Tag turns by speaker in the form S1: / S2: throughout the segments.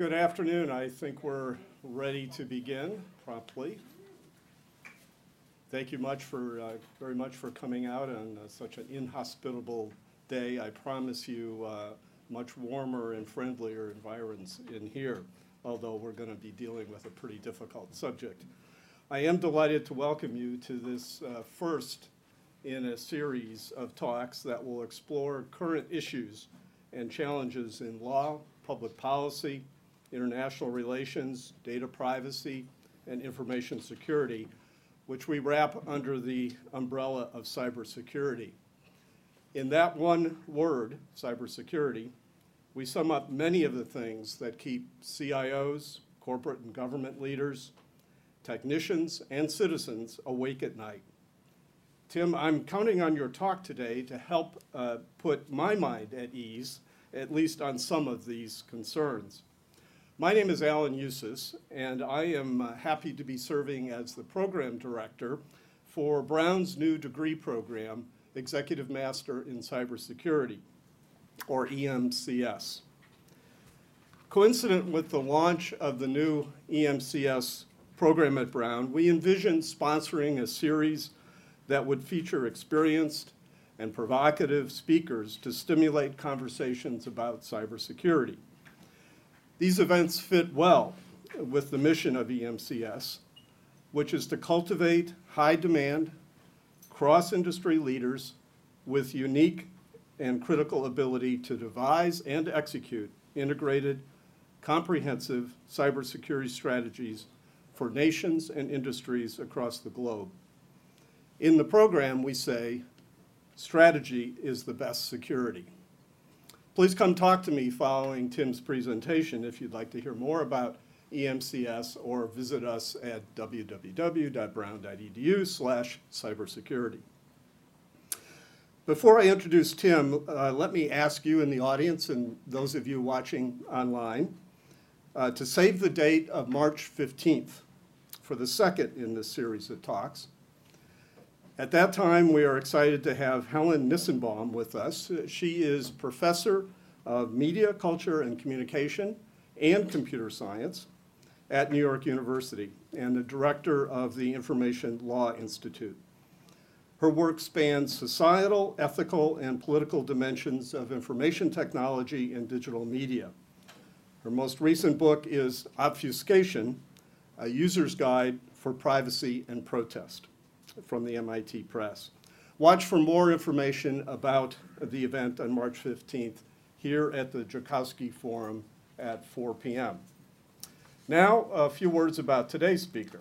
S1: Good afternoon. I think we're ready to begin promptly. Thank you much for, uh, very much for coming out on uh, such an inhospitable day. I promise you uh, much warmer and friendlier environs in here, although we're going to be dealing with a pretty difficult subject. I am delighted to welcome you to this uh, first in a series of talks that will explore current issues and challenges in law, public policy, international relations, data privacy, and information security, which we wrap under the umbrella of cybersecurity. In that one word, cybersecurity, we sum up many of the things that keep CIOs, corporate and government leaders, technicians, and citizens awake at night. Tim, I'm counting on your talk today to help uh, put my mind at ease, at least on some of these concerns. My name is Alan Usas, and I am uh, happy to be serving as the program director for Brown's new degree program, Executive Master in Cybersecurity, or EMCS. Coincident with the launch of the new EMCS program at Brown, we envisioned sponsoring a series that would feature experienced and provocative speakers to stimulate conversations about cybersecurity. These events fit well with the mission of EMCS, which is to cultivate high-demand, cross-industry leaders with unique and critical ability to devise and execute integrated, comprehensive cybersecurity strategies for nations and industries across the globe. In the program, we say, strategy is the best security. Please come talk to me following Tim's presentation if you'd like to hear more about EMCS or visit us at www.brown.edu slash cybersecurity. Before I introduce Tim, uh, let me ask you in the audience and those of you watching online uh, to save the date of March 15th for the second in this series of talks. At that time, we are excited to have Helen Nissenbaum with us. She is professor of media, culture, and communication and computer science at New York University and the director of the Information Law Institute. Her work spans societal, ethical, and political dimensions of information technology and digital media. Her most recent book is Obfuscation, a user's guide for privacy and protest from the MIT Press. Watch for more information about the event on March 15th here at the Joukowsky Forum at 4 p.m. Now, a few words about today's speaker.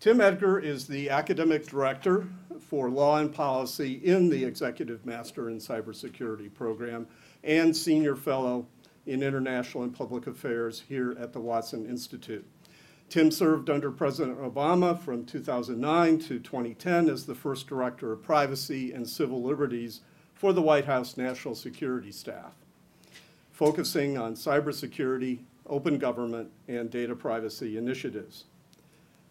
S1: Tim Edgar is the academic director for law and policy in the Executive Master in Cybersecurity program and senior fellow in international and public affairs here at the Watson Institute. Tim served under President Obama from 2009 to 2010 as the first director of privacy and civil liberties for the White House National Security Staff, focusing on cybersecurity, open government, and data privacy initiatives.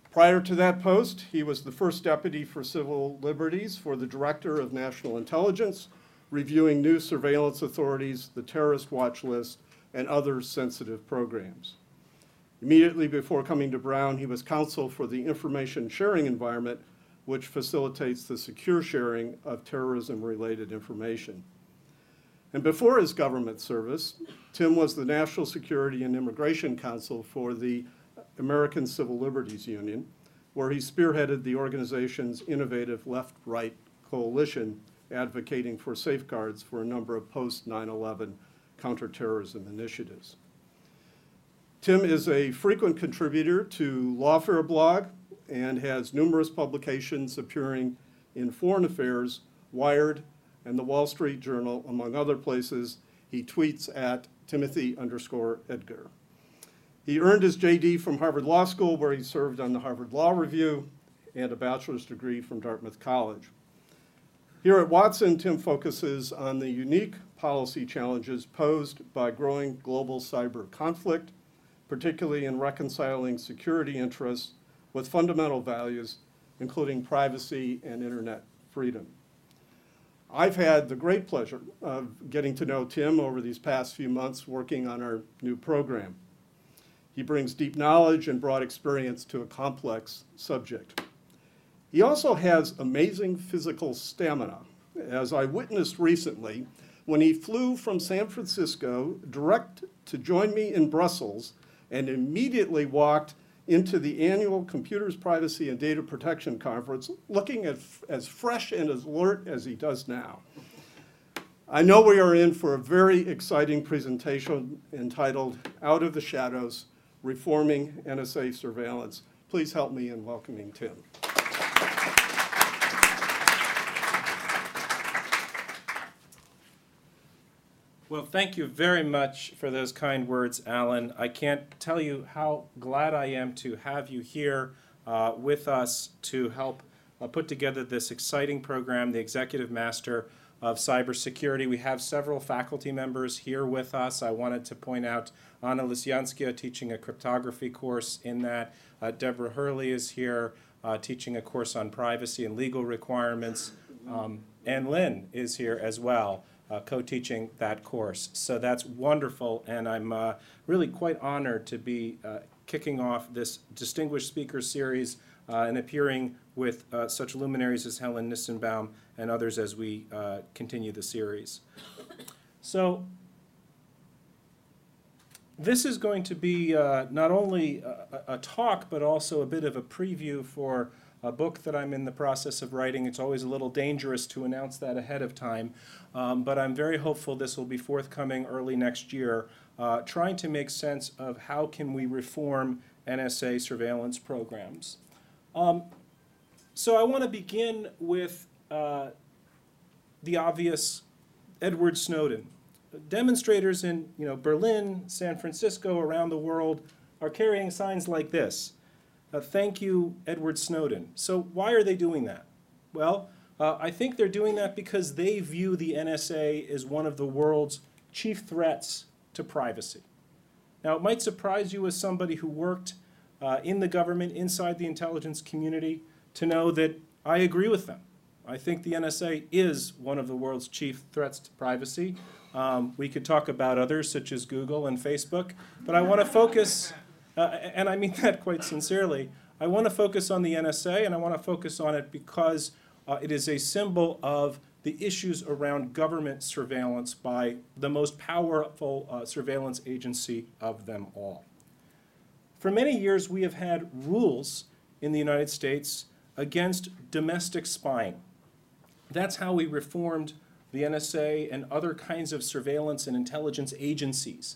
S1: Prior to that post, he was the first deputy for civil liberties for the Director of National Intelligence, reviewing new surveillance authorities, the terrorist watch list, and other sensitive programs. Immediately before coming to Brown, he was counsel for the information sharing environment, which facilitates the secure sharing of terrorism-related information. And before his government service, Tim was the National Security and Immigration Counsel for the American Civil Liberties Union, where he spearheaded the organization's innovative left-right coalition advocating for safeguards for a number of post-9-11 counterterrorism initiatives. Tim is a frequent contributor to Lawfare blog and has numerous publications appearing in Foreign Affairs, Wired, and the Wall Street Journal, among other places. He tweets at Timothy underscore Edgar. He earned his JD from Harvard Law School, where he served on the Harvard Law Review, and a bachelor's degree from Dartmouth College. Here at Watson, Tim focuses on the unique policy challenges posed by growing global cyber conflict particularly in reconciling security interests with fundamental values, including privacy and internet freedom. I've had the great pleasure of getting to know Tim over these past few months working on our new program. He brings deep knowledge and broad experience to a complex subject. He also has amazing physical stamina, as I witnessed recently when he flew from San Francisco direct to join me in Brussels and immediately walked into the annual Computers, Privacy, and Data Protection Conference looking as fresh and as alert as he does now. I know we are in for a very exciting presentation entitled Out of the Shadows, Reforming NSA Surveillance. Please help me in welcoming Tim.
S2: Well, thank you very much for those kind words, Alan. I can't tell you how glad I am to have you here uh, with us to help uh, put together this exciting program, the Executive Master of Cybersecurity. We have several faculty members here with us. I wanted to point out Anna Lysyanskaya teaching a cryptography course in that. Uh, Deborah Hurley is here uh, teaching a course on privacy and legal requirements. Um, and Lynn is here as well co-teaching that course. So that's wonderful, and I'm uh, really quite honored to be uh, kicking off this distinguished speaker series uh, and appearing with uh, such luminaries as Helen Nissenbaum and others as we uh, continue the series. So this is going to be not only a, a talk, but also a bit of a preview for a book that I'm in the process of writing. It's always a little dangerous to announce that ahead of time, um, but I'm very hopeful this will be forthcoming early next year, uh, trying to make sense of how can we reform NSA surveillance programs. Um, so I want to begin with uh, the obvious Edward Snowden. Demonstrators in you know, Berlin, San Francisco, around the world are carrying signs like this. Uh, thank you, Edward Snowden. So why are they doing that? Well, uh, I think they're doing that because they view the NSA as one of the world's chief threats to privacy. Now, it might surprise you as somebody who worked uh, in the government, inside the intelligence community, to know that I agree with them. I think the NSA is one of the world's chief threats to privacy. Um, we could talk about others, such as Google and Facebook, but I want to focus uh, and I mean that quite sincerely. I want to focus on the NSA, and I want to focus on it because uh, it is a symbol of the issues around government surveillance by the most powerful uh, surveillance agency of them all. For many years, we have had rules in the United States against domestic spying. That's how we reformed the NSA and other kinds of surveillance and intelligence agencies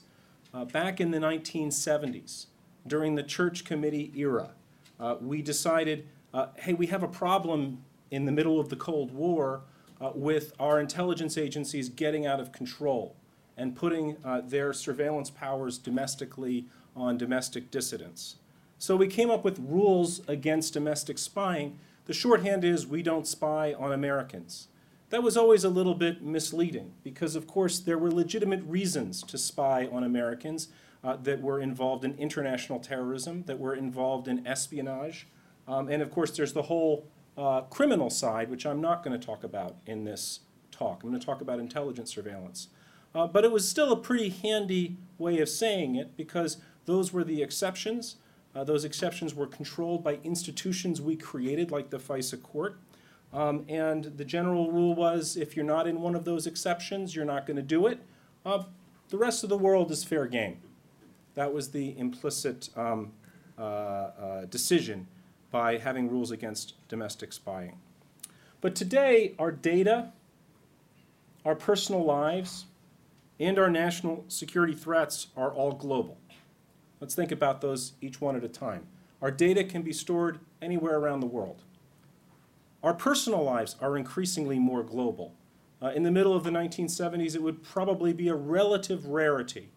S2: uh, back in the 1970s during the Church committee era. Uh, we decided, uh, hey, we have a problem in the middle of the Cold War uh, with our intelligence agencies getting out of control and putting uh, their surveillance powers domestically on domestic dissidents. So we came up with rules against domestic spying. The shorthand is we don't spy on Americans. That was always a little bit misleading because, of course, there were legitimate reasons to spy on Americans uh, that were involved in international terrorism, that were involved in espionage. Um, and of course, there's the whole uh, criminal side, which I'm not going to talk about in this talk. I'm going to talk about intelligence surveillance. Uh, but it was still a pretty handy way of saying it because those were the exceptions. Uh, those exceptions were controlled by institutions we created, like the FISA court. Um, and the general rule was if you're not in one of those exceptions, you're not going to do it. Uh, the rest of the world is fair game. That was the implicit um, uh, uh, decision by having rules against domestic spying. But today, our data, our personal lives, and our national security threats are all global. Let's think about those each one at a time. Our data can be stored anywhere around the world. Our personal lives are increasingly more global. Uh, in the middle of the 1970s, it would probably be a relative rarity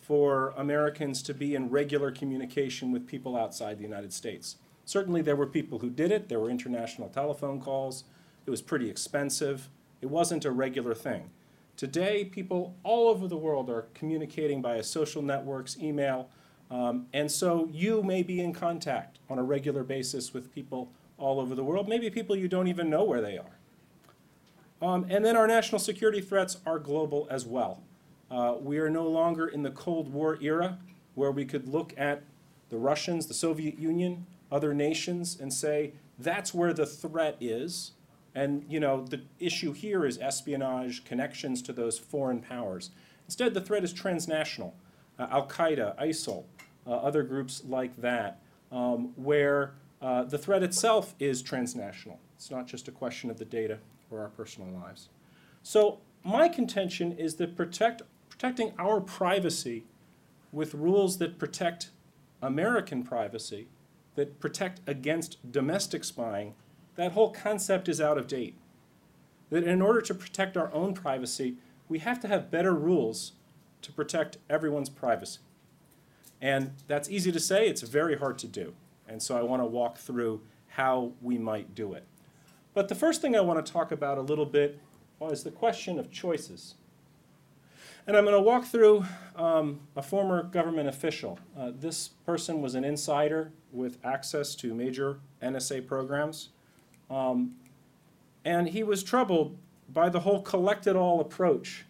S2: for Americans to be in regular communication with people outside the United States. Certainly there were people who did it. There were international telephone calls. It was pretty expensive. It wasn't a regular thing. Today, people all over the world are communicating via social networks, email, um, and so you may be in contact on a regular basis with people all over the world, maybe people you don't even know where they are. Um, and then our national security threats are global as well. Uh, we are no longer in the Cold War era where we could look at the Russians, the Soviet Union, other nations, and say that's where the threat is. And you know the issue here is espionage, connections to those foreign powers. Instead, the threat is transnational. Uh, Al Qaeda, ISIL, uh, other groups like that, um, where uh, the threat itself is transnational. It's not just a question of the data or our personal lives. So my contention is that protect, protecting our privacy with rules that protect American privacy, that protect against domestic spying, that whole concept is out of date. That in order to protect our own privacy, we have to have better rules to protect everyone's privacy. And that's easy to say, it's very hard to do. And so I want to walk through how we might do it. But the first thing I want to talk about a little bit is the question of choices. And I'm going to walk through um, a former government official. Uh, this person was an insider with access to major NSA programs. Um, and he was troubled by the whole collect it all approach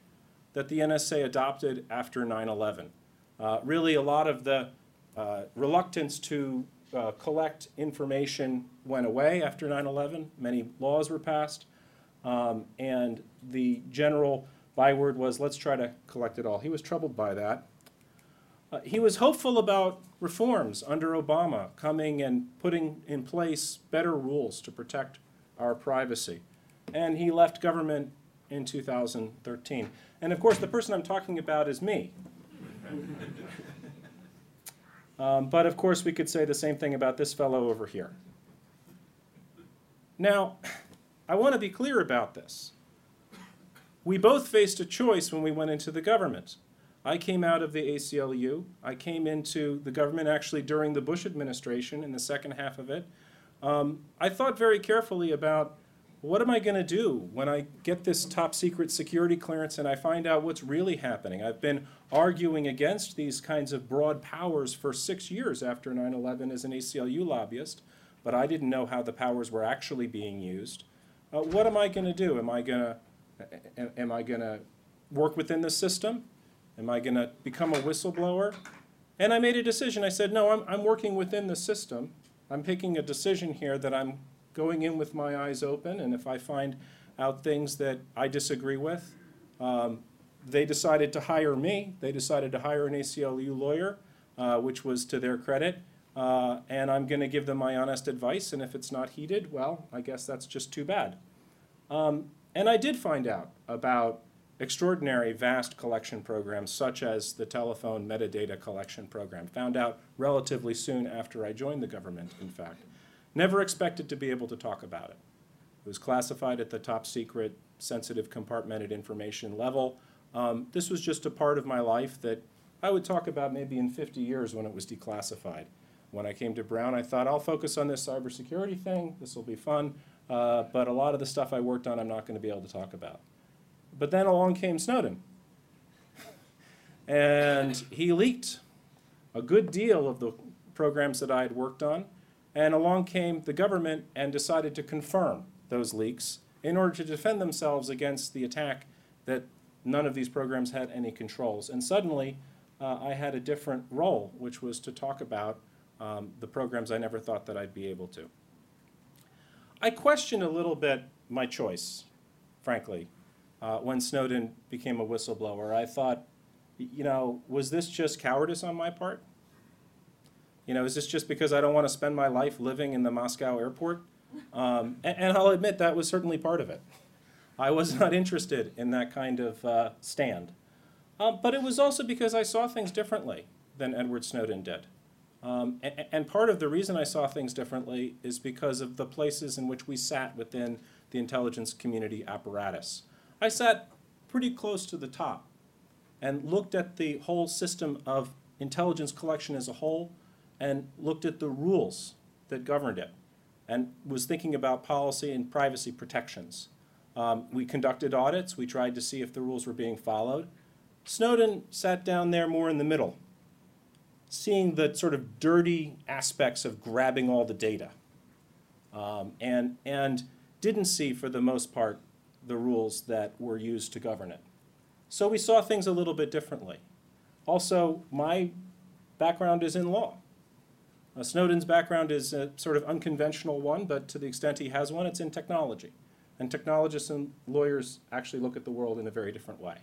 S2: that the NSA adopted after 9 11. Uh, really, a lot of the uh, reluctance to uh, collect information went away after 9 11. Many laws were passed. Um, and the general byword was let's try to collect it all. He was troubled by that. Uh, he was hopeful about reforms under Obama coming and putting in place better rules to protect our privacy. And he left government in 2013. And of course, the person I'm talking about is me. Um, but of course, we could say the same thing about this fellow over here. Now, I want to be clear about this. We both faced a choice when we went into the government. I came out of the ACLU. I came into the government actually during the Bush administration in the second half of it. Um, I thought very carefully about what am I going to do when I get this top secret security clearance and I find out what's really happening? I've been arguing against these kinds of broad powers for six years after 9 11 as an ACLU lobbyist, but I didn't know how the powers were actually being used. Uh, what am I going to do? Am I going to am I going to work within the system? Am I going to become a whistleblower? And I made a decision. I said, no, I'm, I'm working within the system. I'm picking a decision here that I'm going in with my eyes open, and if I find out things that I disagree with, um, they decided to hire me. They decided to hire an ACLU lawyer, uh, which was to their credit. Uh, and I'm going to give them my honest advice, and if it's not heeded, well, I guess that's just too bad. Um, and I did find out about extraordinary vast collection programs such as the telephone metadata collection program. Found out relatively soon after I joined the government, in fact. Never expected to be able to talk about it. It was classified at the top secret, sensitive, compartmented information level. Um, this was just a part of my life that I would talk about maybe in 50 years when it was declassified. When I came to Brown, I thought I'll focus on this cybersecurity thing. This will be fun. Uh, but a lot of the stuff I worked on, I'm not going to be able to talk about. But then along came Snowden. and he leaked a good deal of the programs that I had worked on. And along came the government and decided to confirm those leaks in order to defend themselves against the attack that none of these programs had any controls. And suddenly, uh, I had a different role, which was to talk about um, the programs I never thought that I'd be able to. I questioned a little bit my choice, frankly, uh, when Snowden became a whistleblower. I thought, you know, was this just cowardice on my part? You know, is this just because I don't want to spend my life living in the Moscow airport? Um, and, and, I'll admit that was certainly part of it. I was not interested in that kind of uh, stand. Um, but it was also because I saw things differently than Edward Snowden did. Um, and, and, part of the reason I saw things differently is because of the places in which we sat within the intelligence community apparatus. I sat pretty close to the top and looked at the whole system of intelligence collection as a whole and looked at the rules that governed it and was thinking about policy and privacy protections. Um, we conducted audits. We tried to see if the rules were being followed. Snowden sat down there more in the middle seeing the sort of dirty aspects of grabbing all the data um, and, and didn't see, for the most part, the rules that were used to govern it. So we saw things a little bit differently. Also, my background is in law. Uh, Snowden's background is a sort of unconventional one, but to the extent he has one, it's in technology. And technologists and lawyers actually look at the world in a very different way.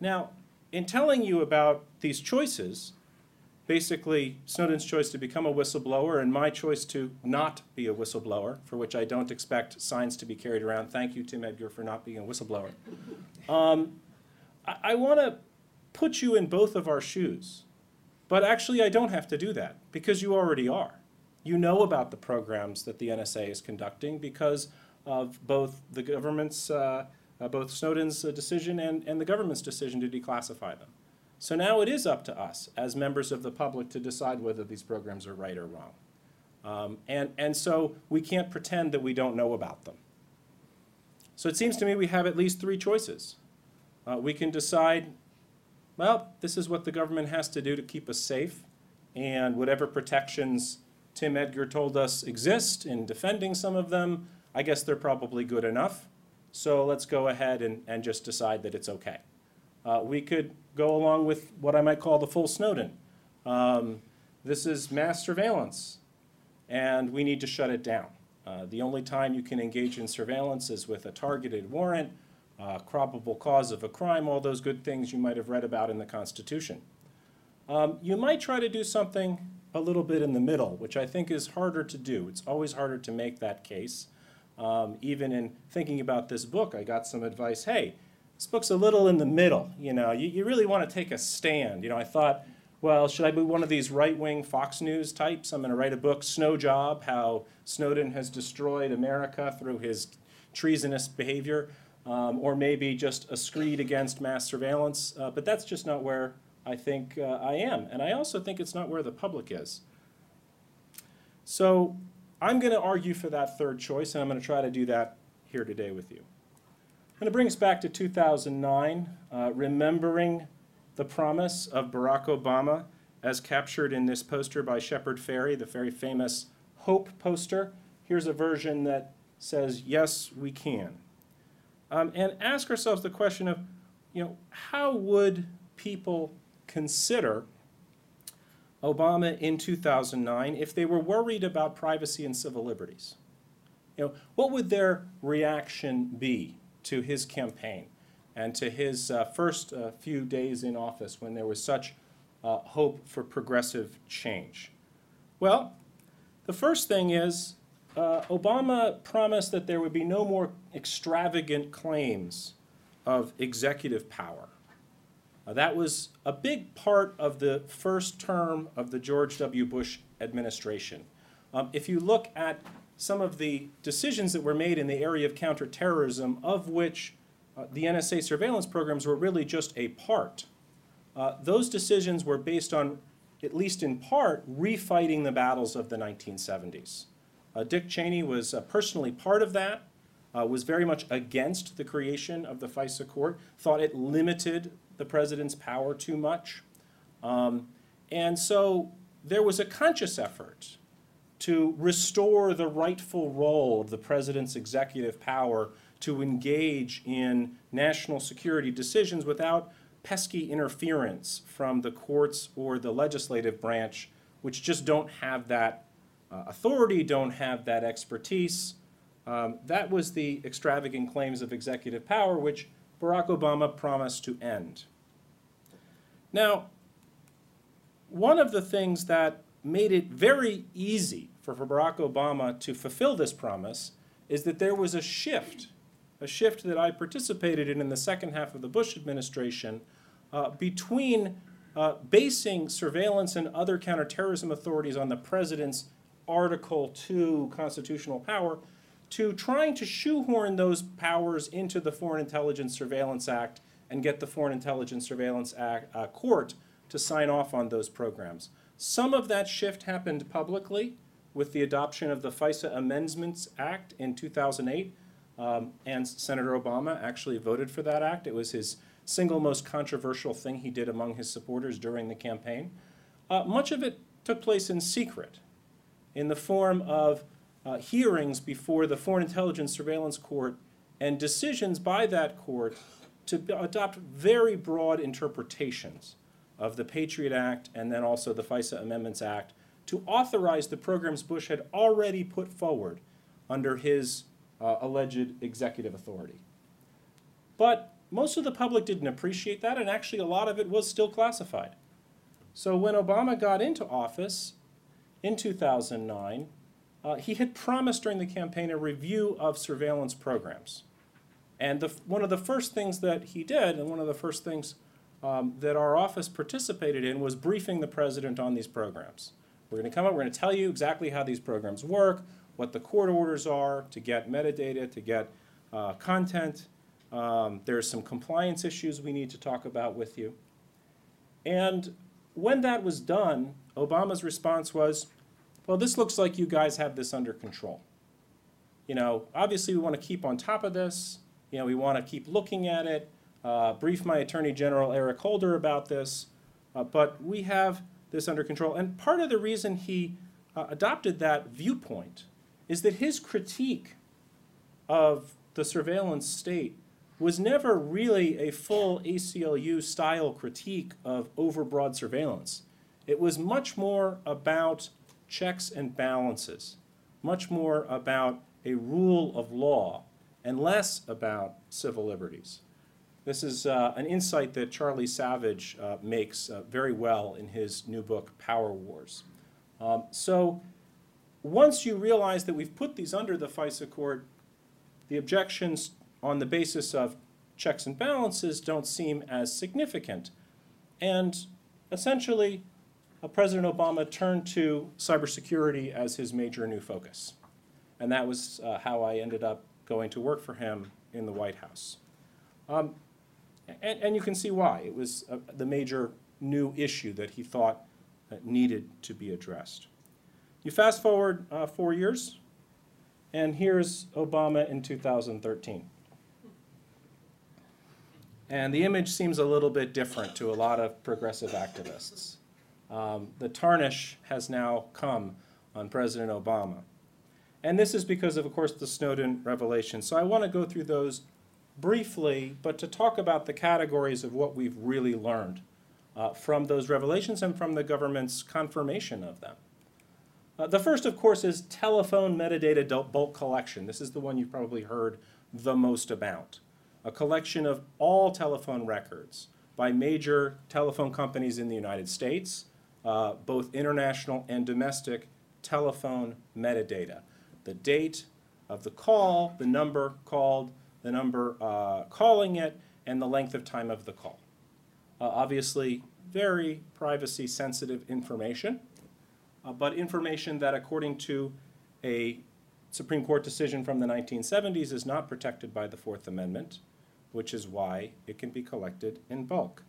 S2: Now, in telling you about these choices, basically Snowden's choice to become a whistleblower and my choice to not be a whistleblower, for which I don't expect signs to be carried around. Thank you, Tim Edgar, for not being a whistleblower. Um, I, I want to put you in both of our shoes. But actually, I don't have to do that because you already are. You know about the programs that the NSA is conducting because of both the government's, uh, uh, both Snowden's uh, decision and, and the government's decision to declassify them. So now it is up to us as members of the public to decide whether these programs are right or wrong. Um, and, and so we can't pretend that we don't know about them. So it seems to me we have at least three choices. Uh, we can decide well, this is what the government has to do to keep us safe, and whatever protections Tim Edgar told us exist in defending some of them, I guess they're probably good enough. So let's go ahead and, and just decide that it's okay. Uh, we could go along with what I might call the full Snowden. Um, this is mass surveillance, and we need to shut it down. Uh, the only time you can engage in surveillance is with a targeted warrant uh, probable cause of a crime, all those good things you might have read about in the Constitution. Um, you might try to do something a little bit in the middle, which I think is harder to do. It's always harder to make that case. Um, even in thinking about this book, I got some advice, hey, this book's a little in the middle. You know, you, you really want to take a stand. You know, I thought, well, should I be one of these right-wing Fox News types? I'm going to write a book, Snow Job, how Snowden has destroyed America through his treasonous behavior um, or maybe just a screed against mass surveillance. Uh, but that's just not where I think uh, I am. And I also think it's not where the public is. So I'm going to argue for that third choice, and I'm going to try to do that here today with you. I'm going to bring us back to 2009, uh, remembering the promise of Barack Obama as captured in this poster by Shepard Fairey, the very famous Hope poster. Here's a version that says, Yes, we can um, and ask ourselves the question of, you know, how would people consider Obama in 2009 if they were worried about privacy and civil liberties? You know, what would their reaction be to his campaign and to his uh, first uh, few days in office when there was such uh, hope for progressive change? Well, the first thing is uh, Obama promised that there would be no more extravagant claims of executive power. Uh, that was a big part of the first term of the George W. Bush administration. Um, if you look at some of the decisions that were made in the area of counterterrorism, of which uh, the NSA surveillance programs were really just a part, uh, those decisions were based on, at least in part, refighting the battles of the 1970s. Uh, Dick Cheney was uh, personally part of that, uh, was very much against the creation of the FISA court, thought it limited the president's power too much. Um, and so there was a conscious effort to restore the rightful role of the president's executive power to engage in national security decisions without pesky interference from the courts or the legislative branch, which just don't have that uh, authority, don't have that expertise. Um, that was the extravagant claims of executive power, which Barack Obama promised to end. Now, one of the things that made it very easy for, Barack Obama to fulfill this promise is that there was a shift, a shift that I participated in in the second half of the Bush administration uh, between uh, basing surveillance and other counterterrorism authorities on the president's Article 2 constitutional power to trying to shoehorn those powers into the Foreign Intelligence Surveillance Act and get the Foreign Intelligence Surveillance Act, uh, Court to sign off on those programs. Some of that shift happened publicly with the adoption of the FISA Amendments Act in 2008, um, and Senator Obama actually voted for that act. It was his single most controversial thing he did among his supporters during the campaign. Uh, much of it took place in secret in the form of uh, hearings before the Foreign Intelligence Surveillance Court and decisions by that court to adopt very broad interpretations of the Patriot Act and then also the FISA Amendments Act to authorize the programs Bush had already put forward under his uh, alleged executive authority. But most of the public didn't appreciate that, and actually, a lot of it was still classified. So when Obama got into office in 2009, uh, he had promised during the campaign a review of surveillance programs. And the, one of the first things that he did, and one of the first things um, that our office participated in, was briefing the president on these programs. We're going to come up, we're going to tell you exactly how these programs work, what the court orders are to get metadata, to get uh, content. Um, there's some compliance issues we need to talk about with you. And when that was done, Obama's response was, well, this looks like you guys have this under control. You know, obviously, we want to keep on top of this. You know, we want to keep looking at it. Uh, brief my Attorney General Eric Holder about this. Uh, but we have this under control. And part of the reason he uh, adopted that viewpoint is that his critique of the surveillance state was never really a full ACLU style critique of overbroad surveillance. It was much more about checks and balances, much more about a rule of law, and less about civil liberties. This is uh, an insight that Charlie Savage uh, makes uh, very well in his new book, Power Wars. Um, so, once you realize that we've put these under the FISA court, the objections on the basis of checks and balances don't seem as significant. And essentially, President Obama turned to cybersecurity as his major new focus. And that was uh, how I ended up going to work for him in the White House. Um, and, and you can see why. It was uh, the major new issue that he thought uh, needed to be addressed. You fast forward uh, four years, and here's Obama in 2013. And the image seems a little bit different to a lot of progressive activists. Um, the tarnish has now come on President Obama. And this is because of, of course, the Snowden revelation. So I want to go through those briefly, but to talk about the categories of what we've really learned uh, from those revelations and from the government's confirmation of them. Uh, the first, of course, is telephone metadata bulk collection. This is the one you've probably heard the most about. A collection of all telephone records by major telephone companies in the United States, uh, both international and domestic telephone metadata. The date of the call, the number called, the number uh, calling it, and the length of time of the call. Uh, obviously, very privacy sensitive information, uh, but information that, according to a Supreme Court decision from the 1970s, is not protected by the Fourth Amendment, which is why it can be collected in bulk.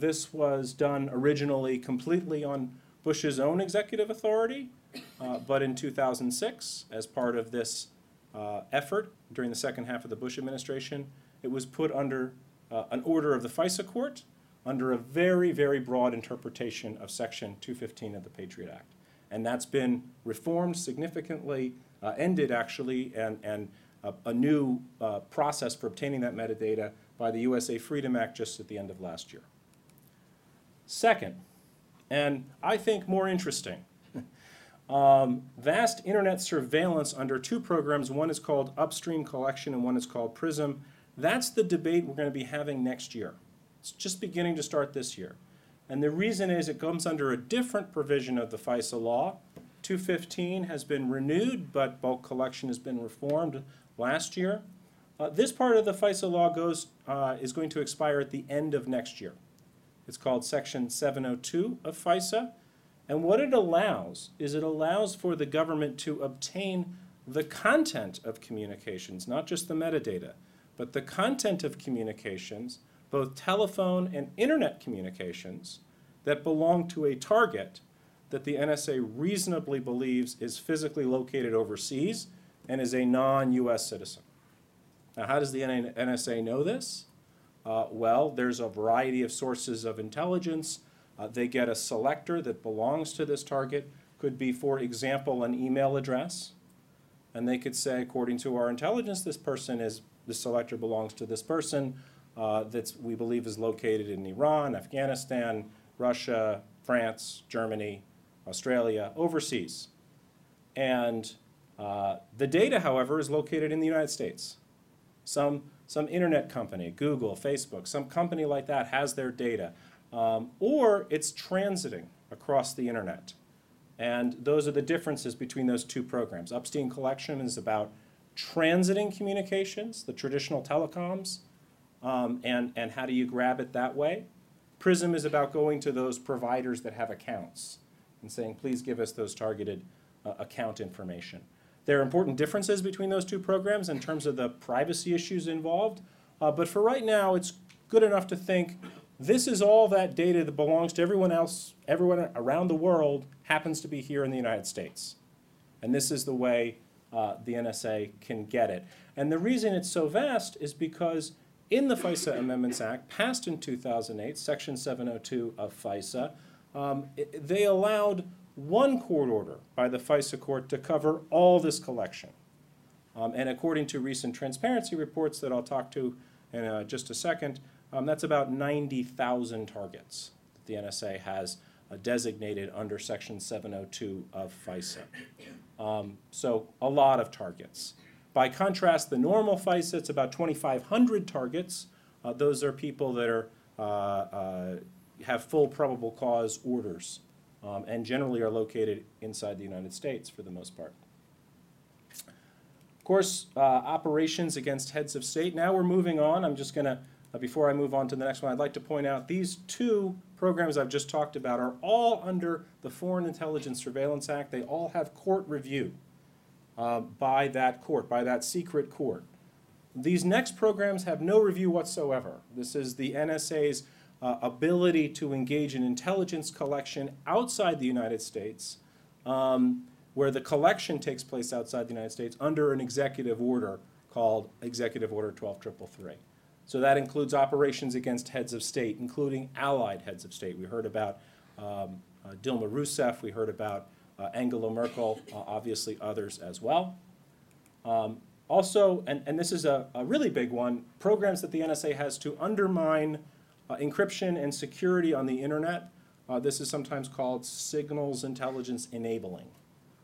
S2: This was done originally completely on Bush's own executive authority, uh, but in 2006, as part of this uh, effort during the second half of the Bush administration, it was put under uh, an order of the FISA court under a very, very broad interpretation of Section 215 of the Patriot Act. And that's been reformed significantly, uh, ended actually, and, and a, a new uh, process for obtaining that metadata by the USA Freedom Act just at the end of last year. Second, and I think more interesting, um, vast internet surveillance under two programs. One is called Upstream Collection and one is called PRISM. That's the debate we're going to be having next year. It's just beginning to start this year. And the reason is it comes under a different provision of the FISA law. 215 has been renewed, but bulk collection has been reformed last year. Uh, this part of the FISA law goes, uh, is going to expire at the end of next year. It's called Section 702 of FISA. And what it allows is it allows for the government to obtain the content of communications, not just the metadata, but the content of communications, both telephone and internet communications, that belong to a target that the NSA reasonably believes is physically located overseas and is a non US citizen. Now, how does the NSA know this? Uh, well, there's a variety of sources of intelligence uh, they get a selector that belongs to this target, could be, for example, an email address. And they could say, according to our intelligence, this person is the selector belongs to this person uh, that's, we believe is located in Iran, Afghanistan, Russia, France, Germany, Australia, overseas. And uh, the data, however, is located in the United States. Some, some internet company, Google, Facebook, some company like that has their data. Um, or it's transiting across the internet. And those are the differences between those two programs. Upstream Collection is about transiting communications, the traditional telecoms, um, and, and how do you grab it that way. Prism is about going to those providers that have accounts and saying, please give us those targeted uh, account information. There are important differences between those two programs in terms of the privacy issues involved, uh, but for right now, it's good enough to think this is all that data that belongs to everyone else, everyone around the world happens to be here in the United States. And this is the way uh, the NSA can get it. And the reason it's so vast is because in the FISA Amendments Act, passed in 2008, Section 702 of FISA, um, it- they allowed one court order by the FISA court to cover all this collection. Um, and according to recent transparency reports that I'll talk to in uh, just a second, um, that's about 90,000 targets that the NSA has uh, designated under Section 702 of FISA. Um, so a lot of targets. By contrast, the normal FISA, it's about 2,500 targets. Uh, those are people that are, uh, uh, have full probable cause orders um, and generally are located inside the United States for the most part. Of course, uh, operations against heads of state. Now we're moving on. I'm just going to, before I move on to the next one, I'd like to point out these two programs I've just talked about are all under the Foreign Intelligence Surveillance Act. They all have court review uh, by that court, by that secret court. These next programs have no review whatsoever. This is the NSA's uh, ability to engage in intelligence collection outside the United States, um, where the collection takes place outside the United States under an executive order called Executive Order 12333. So that includes operations against heads of state, including allied heads of state. We heard about um, uh, Dilma Rousseff, we heard about uh, Angela Merkel, uh, obviously others as well. Um, also, and, and this is a, a really big one, programs that the NSA has to undermine uh, encryption and security on the internet. Uh, this is sometimes called signals intelligence enabling.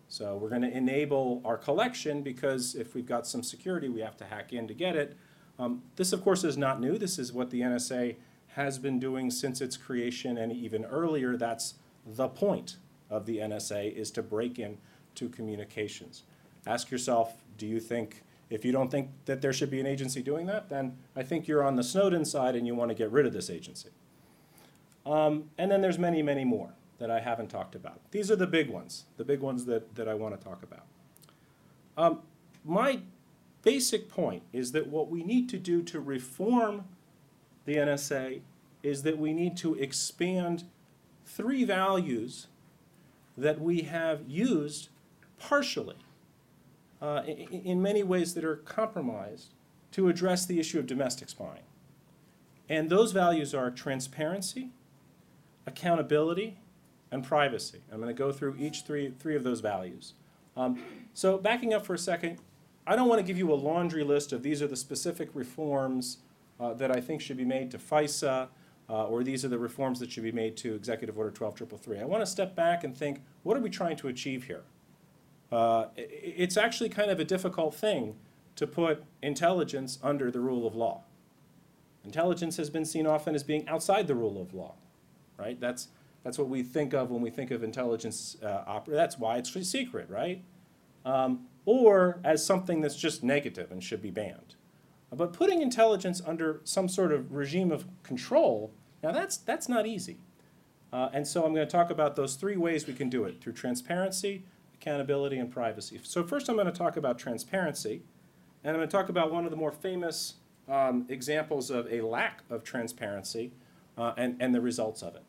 S2: So we're going to enable our collection because if we've got some security, we have to hack in to get it. Um, this, of course, is not new. This is what the NSA has been doing since its creation and even earlier. That's the point of the NSA is to break in to communications. Ask yourself, do you think, if you don't think that there should be an agency doing that, then I think you're on the Snowden side and you want to get rid of this agency. Um, and then there's many, many more that I haven't talked about. These are the big ones, the big ones that, that I want to talk about. Um, my basic point is that what we need to do to reform the NSA is that we need to expand three values that we have used partially uh, in many ways that are compromised to address the issue of domestic spying. And those values are transparency, accountability, and privacy. I'm going to go through each three, three of those values. Um, so backing up for a second, I don't want to give you a laundry list of these are the specific reforms uh, that I think should be made to FISA, uh, or these are the reforms that should be made to Executive Order 12333. I want to step back and think, what are we trying to achieve here? Uh, it's actually kind of a difficult thing to put intelligence under the rule of law. Intelligence has been seen often as being outside the rule of law, right? That's, that's what we think of when we think of intelligence uh, oper- That's why it's secret, right? Um, or as something that's just negative and should be banned. But putting intelligence under some sort of regime of control, now that's, that's not easy. Uh, and so I'm going to talk about those three ways we can do it through transparency, accountability, and privacy. So, first, I'm going to talk about transparency, and I'm going to talk about one of the more famous um, examples of a lack of transparency uh, and, and the results of it.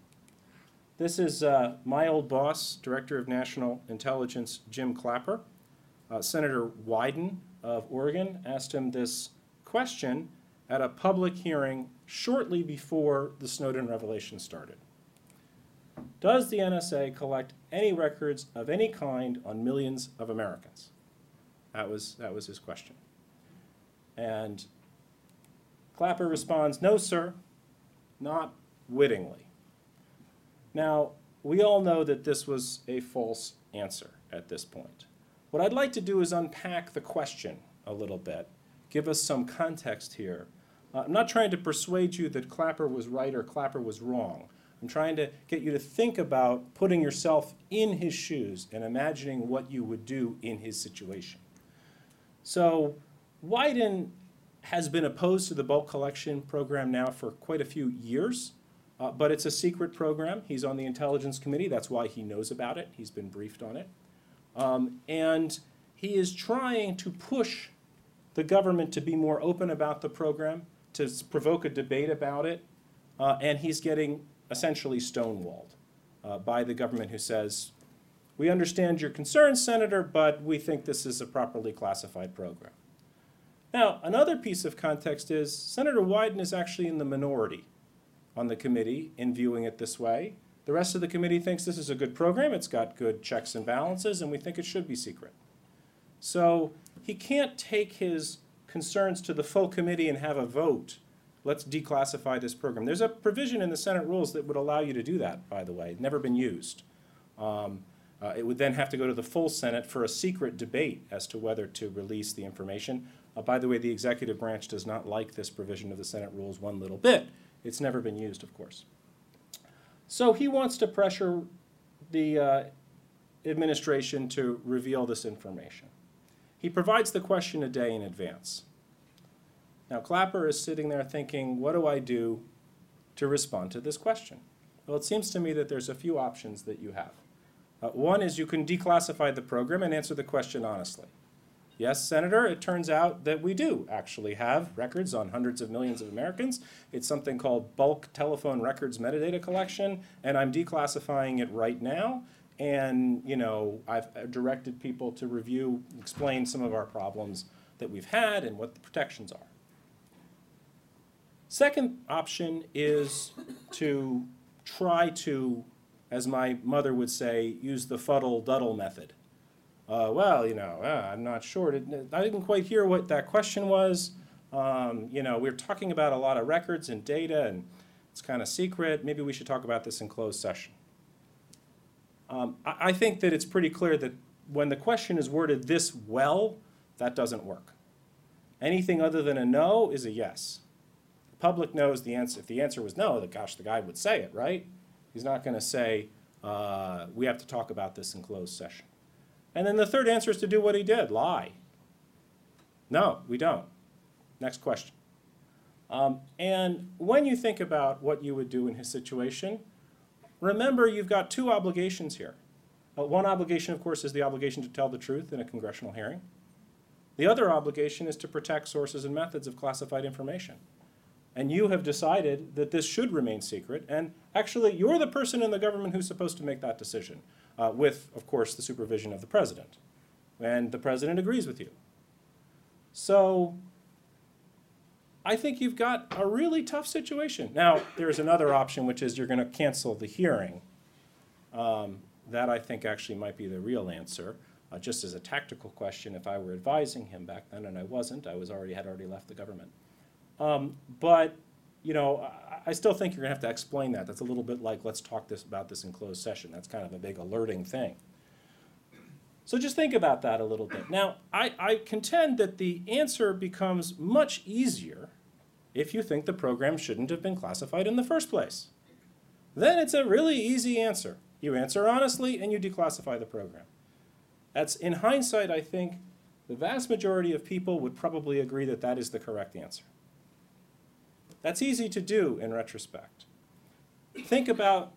S2: This is uh, my old boss, Director of National Intelligence, Jim Clapper. Uh, Senator Wyden of Oregon asked him this question at a public hearing shortly before the Snowden revelation started. Does the NSA collect any records of any kind on millions of Americans? That was, that was his question. And Clapper responds, No, sir, not wittingly. Now, we all know that this was a false answer at this point. What I'd like to do is unpack the question a little bit, give us some context here. Uh, I'm not trying to persuade you that Clapper was right or Clapper was wrong. I'm trying to get you to think about putting yourself in his shoes and imagining what you would do in his situation. So, Wyden has been opposed to the bulk collection program now for quite a few years, uh, but it's a secret program. He's on the Intelligence Committee, that's why he knows about it. He's been briefed on it. Um, and he is trying to push the government to be more open about the program, to provoke a debate about it, uh, and he's getting essentially stonewalled uh, by the government who says, We understand your concerns, Senator, but we think this is a properly classified program. Now, another piece of context is Senator Wyden is actually in the minority on the committee in viewing it this way. The rest of the committee thinks this is a good program, it's got good checks and balances, and we think it should be secret. So he can't take his concerns to the full committee and have a vote. Let's declassify this program. There's a provision in the Senate rules that would allow you to do that, by the way, never been used. Um, uh, it would then have to go to the full Senate for a secret debate as to whether to release the information. Uh, by the way, the executive branch does not like this provision of the Senate rules one little bit. It's never been used, of course. So he wants to pressure the uh, administration to reveal this information. He provides the question a day in advance. Now, Clapper is sitting there thinking, what do I do to respond to this question? Well, it seems to me that there's a few options that you have. Uh, one is you can declassify the program and answer the question honestly. Yes, Senator, it turns out that we do actually have records on hundreds of millions of Americans. It's something called bulk telephone records metadata collection, and I'm declassifying it right now. And, you know, I've uh, directed people to review, explain some of our problems that we've had and what the protections are. Second option is to try to, as my mother would say, use the fuddle duddle method. Uh, well, you know, uh, I'm not sure. I didn't quite hear what that question was. Um, you know, we're talking about a lot of records and data, and it's kind of secret. Maybe we should talk about this in closed session. Um, I, I think that it's pretty clear that when the question is worded this well, that doesn't work. Anything other than a no is a yes. Public knows the answer. If the answer was no, then gosh, the guy would say it, right? He's not going to say, uh, we have to talk about this in closed session. And then the third answer is to do what he did lie. No, we don't. Next question. Um, and when you think about what you would do in his situation, remember you've got two obligations here. Uh, one obligation, of course, is the obligation to tell the truth in a congressional hearing. The other obligation is to protect sources and methods of classified information. And you have decided that this should remain secret, and actually, you're the person in the government who's supposed to make that decision, uh, with, of course, the supervision of the president. And the president agrees with you. So, I think you've got a really tough situation. Now, there's another option, which is you're going to cancel the hearing. Um, that I think actually might be the real answer. Uh, just as a tactical question, if I were advising him back then, and I wasn't, I was already had already left the government. Um, but you know, I, still think you're going to have to explain that. That's a little bit like let's talk this about this in closed session. That's kind of a big alerting thing. So just think about that a little bit. Now, I, I contend that the answer becomes much easier if you think the program shouldn't have been classified in the first place. Then it's a really easy answer. You answer honestly and you declassify the program. That's, in hindsight, I think the vast majority of people would probably agree that that is the correct answer. That's easy to do in retrospect. Think about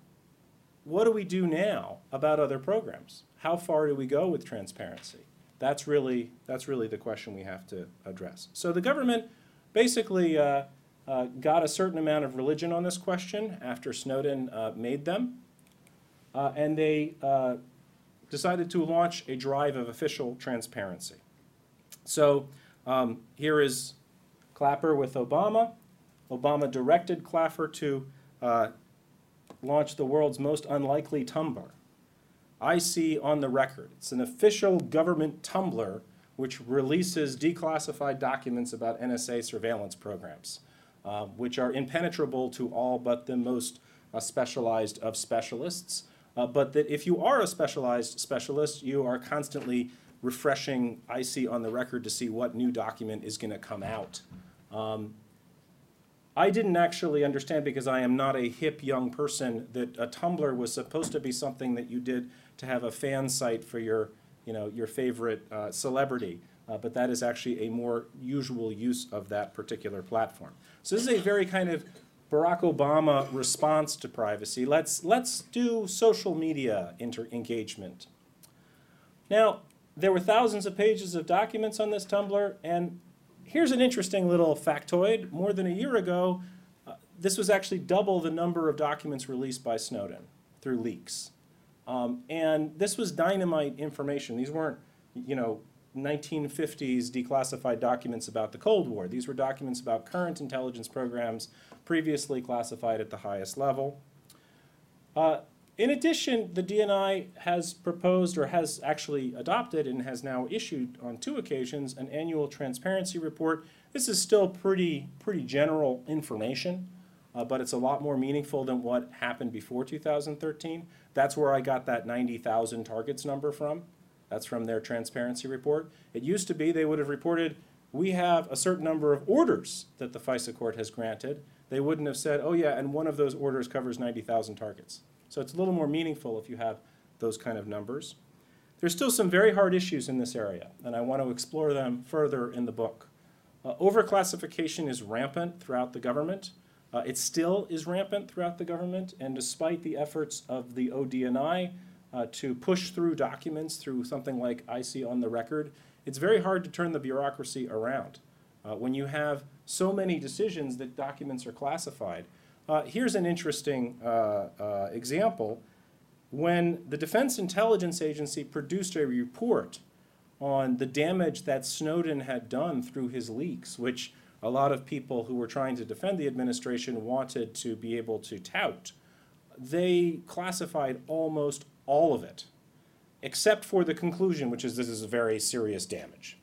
S2: what do we do now about other programs? How far do we go with transparency? That's really, that's really the question we have to address. So the government basically uh, uh, got a certain amount of religion on this question after Snowden uh, made them. Uh, and they uh, decided to launch a drive of official transparency. So um, here is Clapper with Obama. Obama directed Clapper to uh, launch the world's most unlikely Tumblr. IC on the record, it's an official government Tumblr which releases declassified documents about NSA surveillance programs. uh, which are impenetrable to all but the most uh, specialized of specialists. Uh, but that if you are a specialized specialist, you are constantly refreshing IC on the record to see what new document is going to come out. Um, I didn't actually understand because I am not a hip young person that a Tumblr was supposed to be something that you did to have a fan site for your, you know, your favorite uh, celebrity. Uh, but that is actually a more usual use of that particular platform. So this is a very kind of Barack Obama response to privacy. Let's let's do social media engagement. Now, there were thousands of pages of documents on this Tumblr, and here's an interesting little factoid. More than a year ago, uh, this was actually double the number of documents released by Snowden through leaks. Um, and this was dynamite information. These weren't, you know, 1950s declassified documents about the Cold War. These were documents about current intelligence programs previously classified at the highest level. Uh, in addition, the DNI has proposed or has actually adopted and has now issued on two occasions an annual transparency report. This is still pretty, pretty general information, uh, but it's a lot more meaningful than what happened before 2013. That's where I got that 90,000 targets number from. That's from their transparency report. It used to be they would have reported, we have a certain number of orders that the FISA court has granted. They wouldn't have said, oh yeah, and one of those orders covers 90,000 targets. So it's a little more meaningful if you have those kind of numbers. There's still some very hard issues in this area, and I want to explore them further in the book. Uh, overclassification is rampant throughout the government. Uh, it still is rampant throughout the government, and despite the efforts of the ODNI uh, to push through documents through something like IC on the record, it's very hard to turn the bureaucracy around. Uh, when you have so many decisions that documents are classified, uh, here's an interesting uh, uh, example. When the Defense Intelligence Agency produced a report on the damage that Snowden had done through his leaks, which a lot of people who were trying to defend the administration wanted to be able to tout, they classified almost all of it, except for the conclusion, which is this is very serious damage.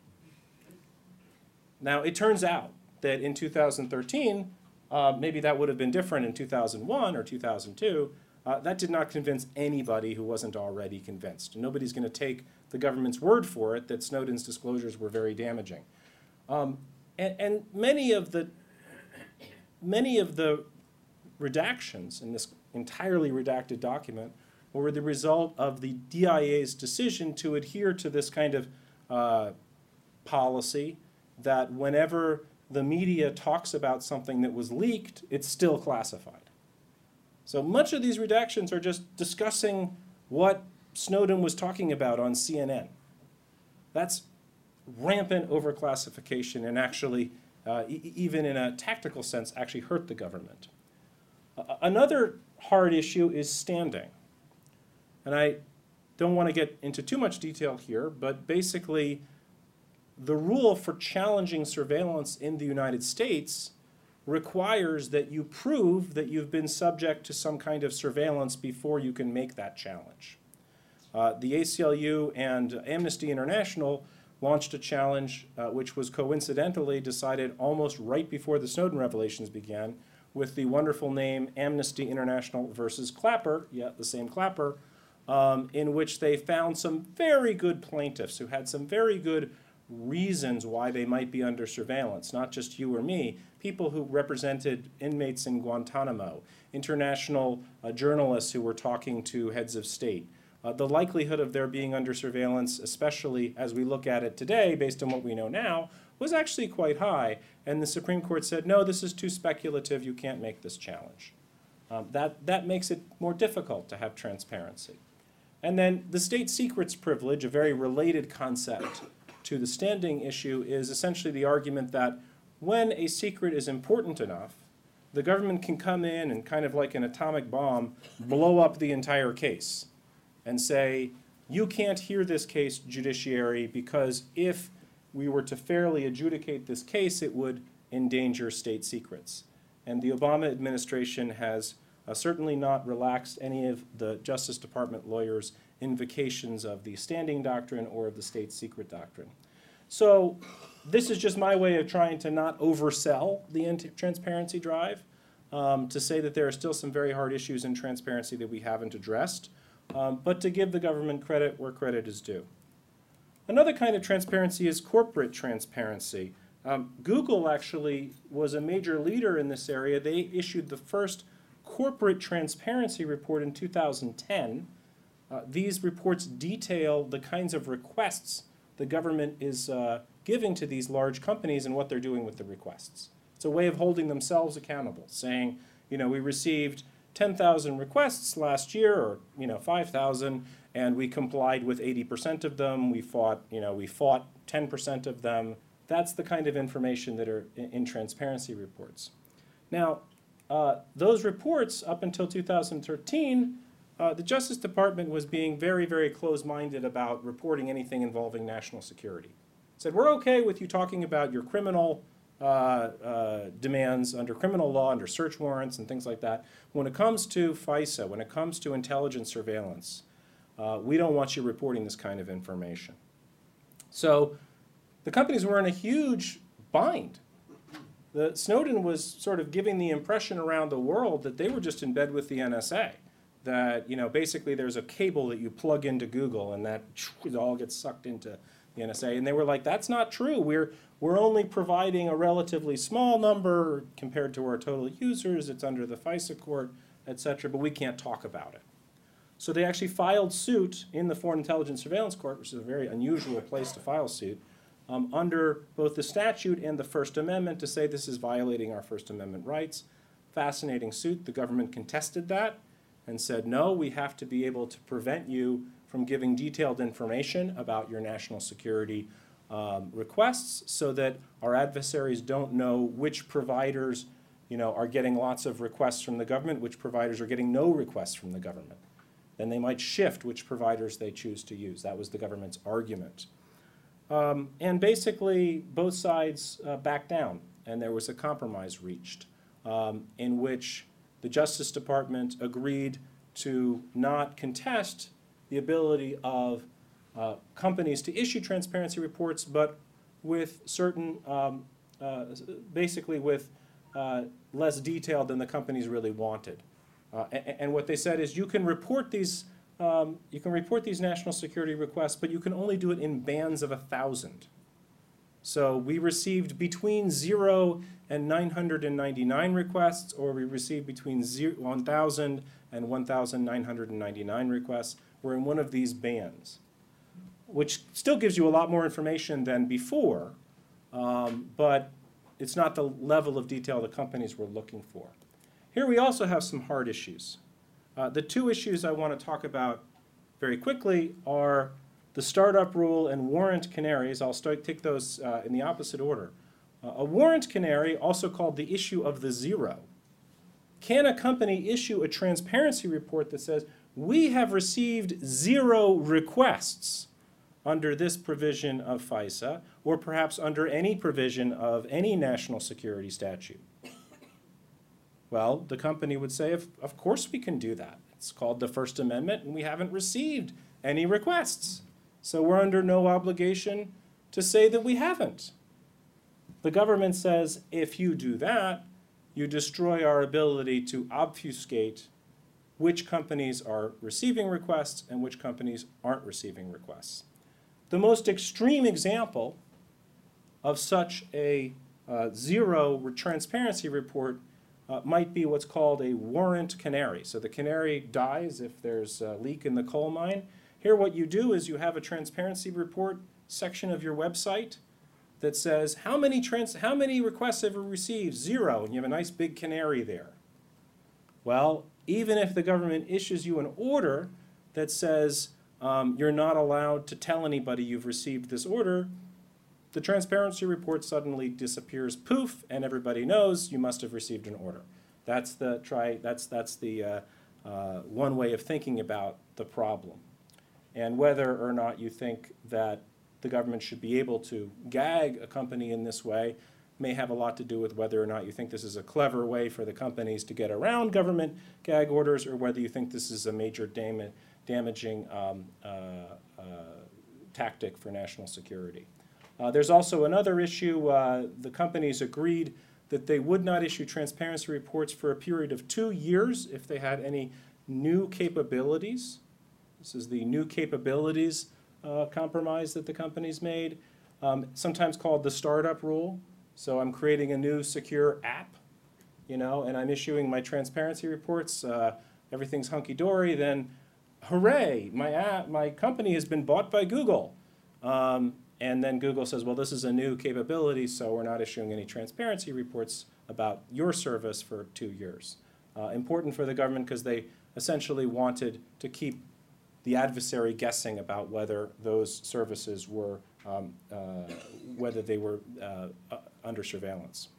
S2: Now, it turns out that in 2013, uh, maybe that would have been different in 2001 or 2002. Uh, that did not convince anybody who wasn't already convinced. Nobody's going to take the government's word for it that Snowden's disclosures were very damaging. Um, and, and many of the many of the redactions in this entirely redacted document were the result of the DIA's decision to adhere to this kind of uh, policy that whenever the media talks about something that was leaked, it's still classified. So much of these redactions are just discussing what Snowden was talking about on CNN. That's rampant overclassification and actually, uh, e even in a tactical sense, actually hurt the government. Uh, another hard issue is standing. And I don't want to get into too much detail here, but basically, the rule for challenging surveillance in the United States requires that you prove that you've been subject to some kind of surveillance before you can make that challenge. Uh, the ACLU and Amnesty International launched a challenge uh, which was coincidentally decided almost right before the Snowden revelations began with the wonderful name Amnesty International versus Clapper, yet the same Clapper, um, in which they found some very good plaintiffs who had some very good reasons why they might be under surveillance, not just you or me, people who represented inmates in Guantanamo, international uh, journalists who were talking to heads of state. Uh, the likelihood of their being under surveillance, especially as we look at it today, based on what we know now, was actually quite high. And the Supreme Court said, no, this is too speculative, you can't make this challenge. Um, that, that makes it more difficult to have transparency. And then the state secrets privilege, a very related concept to the standing issue is essentially the argument that when a secret is important enough, the government can come in and kind of like an atomic bomb, blow up the entire case and say, you can't hear this case, judiciary, because if we were to fairly adjudicate this case, it would endanger state secrets. And the Obama administration has uh, certainly not relaxed any of the Justice Department lawyers' invocations of the standing doctrine or of the state secret doctrine. So this is just my way of trying to not oversell the transparency drive, um, to say that there are still some very hard issues in transparency that we haven't addressed, um, but to give the government credit where credit is due. Another kind of transparency is corporate transparency. Um, Google actually was a major leader in this area. They issued the first corporate transparency report in 2010. Uh, these reports detail the kinds of requests the government is uh, giving to these large companies and what they're doing with the requests. It's a way of holding themselves accountable, saying, you know, we received 10,000 requests last year, or you know, 5,000, and we complied with 80% of them. We fought, you know, we fought 10% of them. That's the kind of information that are in, in transparency reports. Now, uh, those reports up until 2013, uh, the Justice Department was being very, very close-minded about reporting anything involving national security. Said we're okay with you talking about your criminal uh, uh, demands under criminal law, under search warrants and things like that. When it comes to FISA, when it comes to intelligence surveillance, uh, we don't want you reporting this kind of information. So the companies were in a huge bind. The, Snowden was sort of giving the impression around the world that they were just in bed with the NSA. That, you know, basically there's a cable that you plug into Google and that it all gets sucked into the NSA. And they were like, that's not true. We're, we're only providing a relatively small number compared to our total users. It's under the FISA court, et cetera, but we can't talk about it. So they actually filed suit in the Foreign Intelligence Surveillance Court, which is a very unusual place to file suit, um, under both the statute and the First Amendment to say this is violating our First Amendment rights. Fascinating suit. The government contested that and said, no, we have to be able to prevent you from giving detailed information about your national security um, requests so that our adversaries don't know which providers you know, are getting lots of requests from the government, which providers are getting no requests from the government. Then they might shift which providers they choose to use. That was the government's argument. Um, and basically, both sides uh, backed down, and there was a compromise reached um, in which the Justice Department agreed to not contest the ability of uh, companies to issue transparency reports, but with certain, um, uh, basically with uh, less detail than the companies really wanted. Uh, a- and what they said is you can report these, um, you can report these national security requests, but you can only do it in bands of a thousand. So we received between zero and 999 requests, or we received between zero, 1,000 and 1,999 requests. We're in one of these bands, which still gives you a lot more information than before, um, but it's not the level of detail the companies were looking for. Here we also have some hard issues. Uh, the two issues I want to talk about very quickly are the startup rule and warrant canaries. I'll start, take those uh, in the opposite order. Uh, a warrant canary, also called the issue of the zero. Can a company issue a transparency report that says, we have received zero requests under this provision of FISA, or perhaps under any provision of any national security statute? Well, the company would say, of, of course we can do that. It's called the First Amendment, and we haven't received any requests. So we're under no obligation to say that we haven't. The government says, if you do that, you destroy our ability to obfuscate which companies are receiving requests and which companies aren't receiving requests. The most extreme example of such a uh, zero transparency report uh, might be what's called a warrant canary. So the canary dies if there's a leak in the coal mine. Here, what you do is you have a transparency report section of your website that says how many trans- how many requests have you received? Zero, and you have a nice big canary there. Well, even if the government issues you an order that says um, you're not allowed to tell anybody you've received this order, the transparency report suddenly disappears, poof, and everybody knows you must have received an order. That's the try. That's that's the uh, uh, one way of thinking about the problem, and whether or not you think that the government should be able to gag a company in this way may have a lot to do with whether or not you think this is a clever way for the companies to get around government gag orders, or whether you think this is a major dam- damaging um, uh, uh, tactic for national security. Uh, There's also another issue, uh, the companies agreed that they would not issue transparency reports for a period of two years if they had any new capabilities. This is the new capabilities uh, compromise that the company's made, um, sometimes called the startup rule. So I'm creating a new secure app, you know, and I'm issuing my transparency reports. Uh, everything's hunky dory. Then, hooray! My app, my company has been bought by Google. Um, and then Google says, well, this is a new capability, so we're not issuing any transparency reports about your service for two years. Uh, important for the government because they essentially wanted to keep the adversary guessing about whether those services were, um, uh, whether they were uh, uh, under surveillance.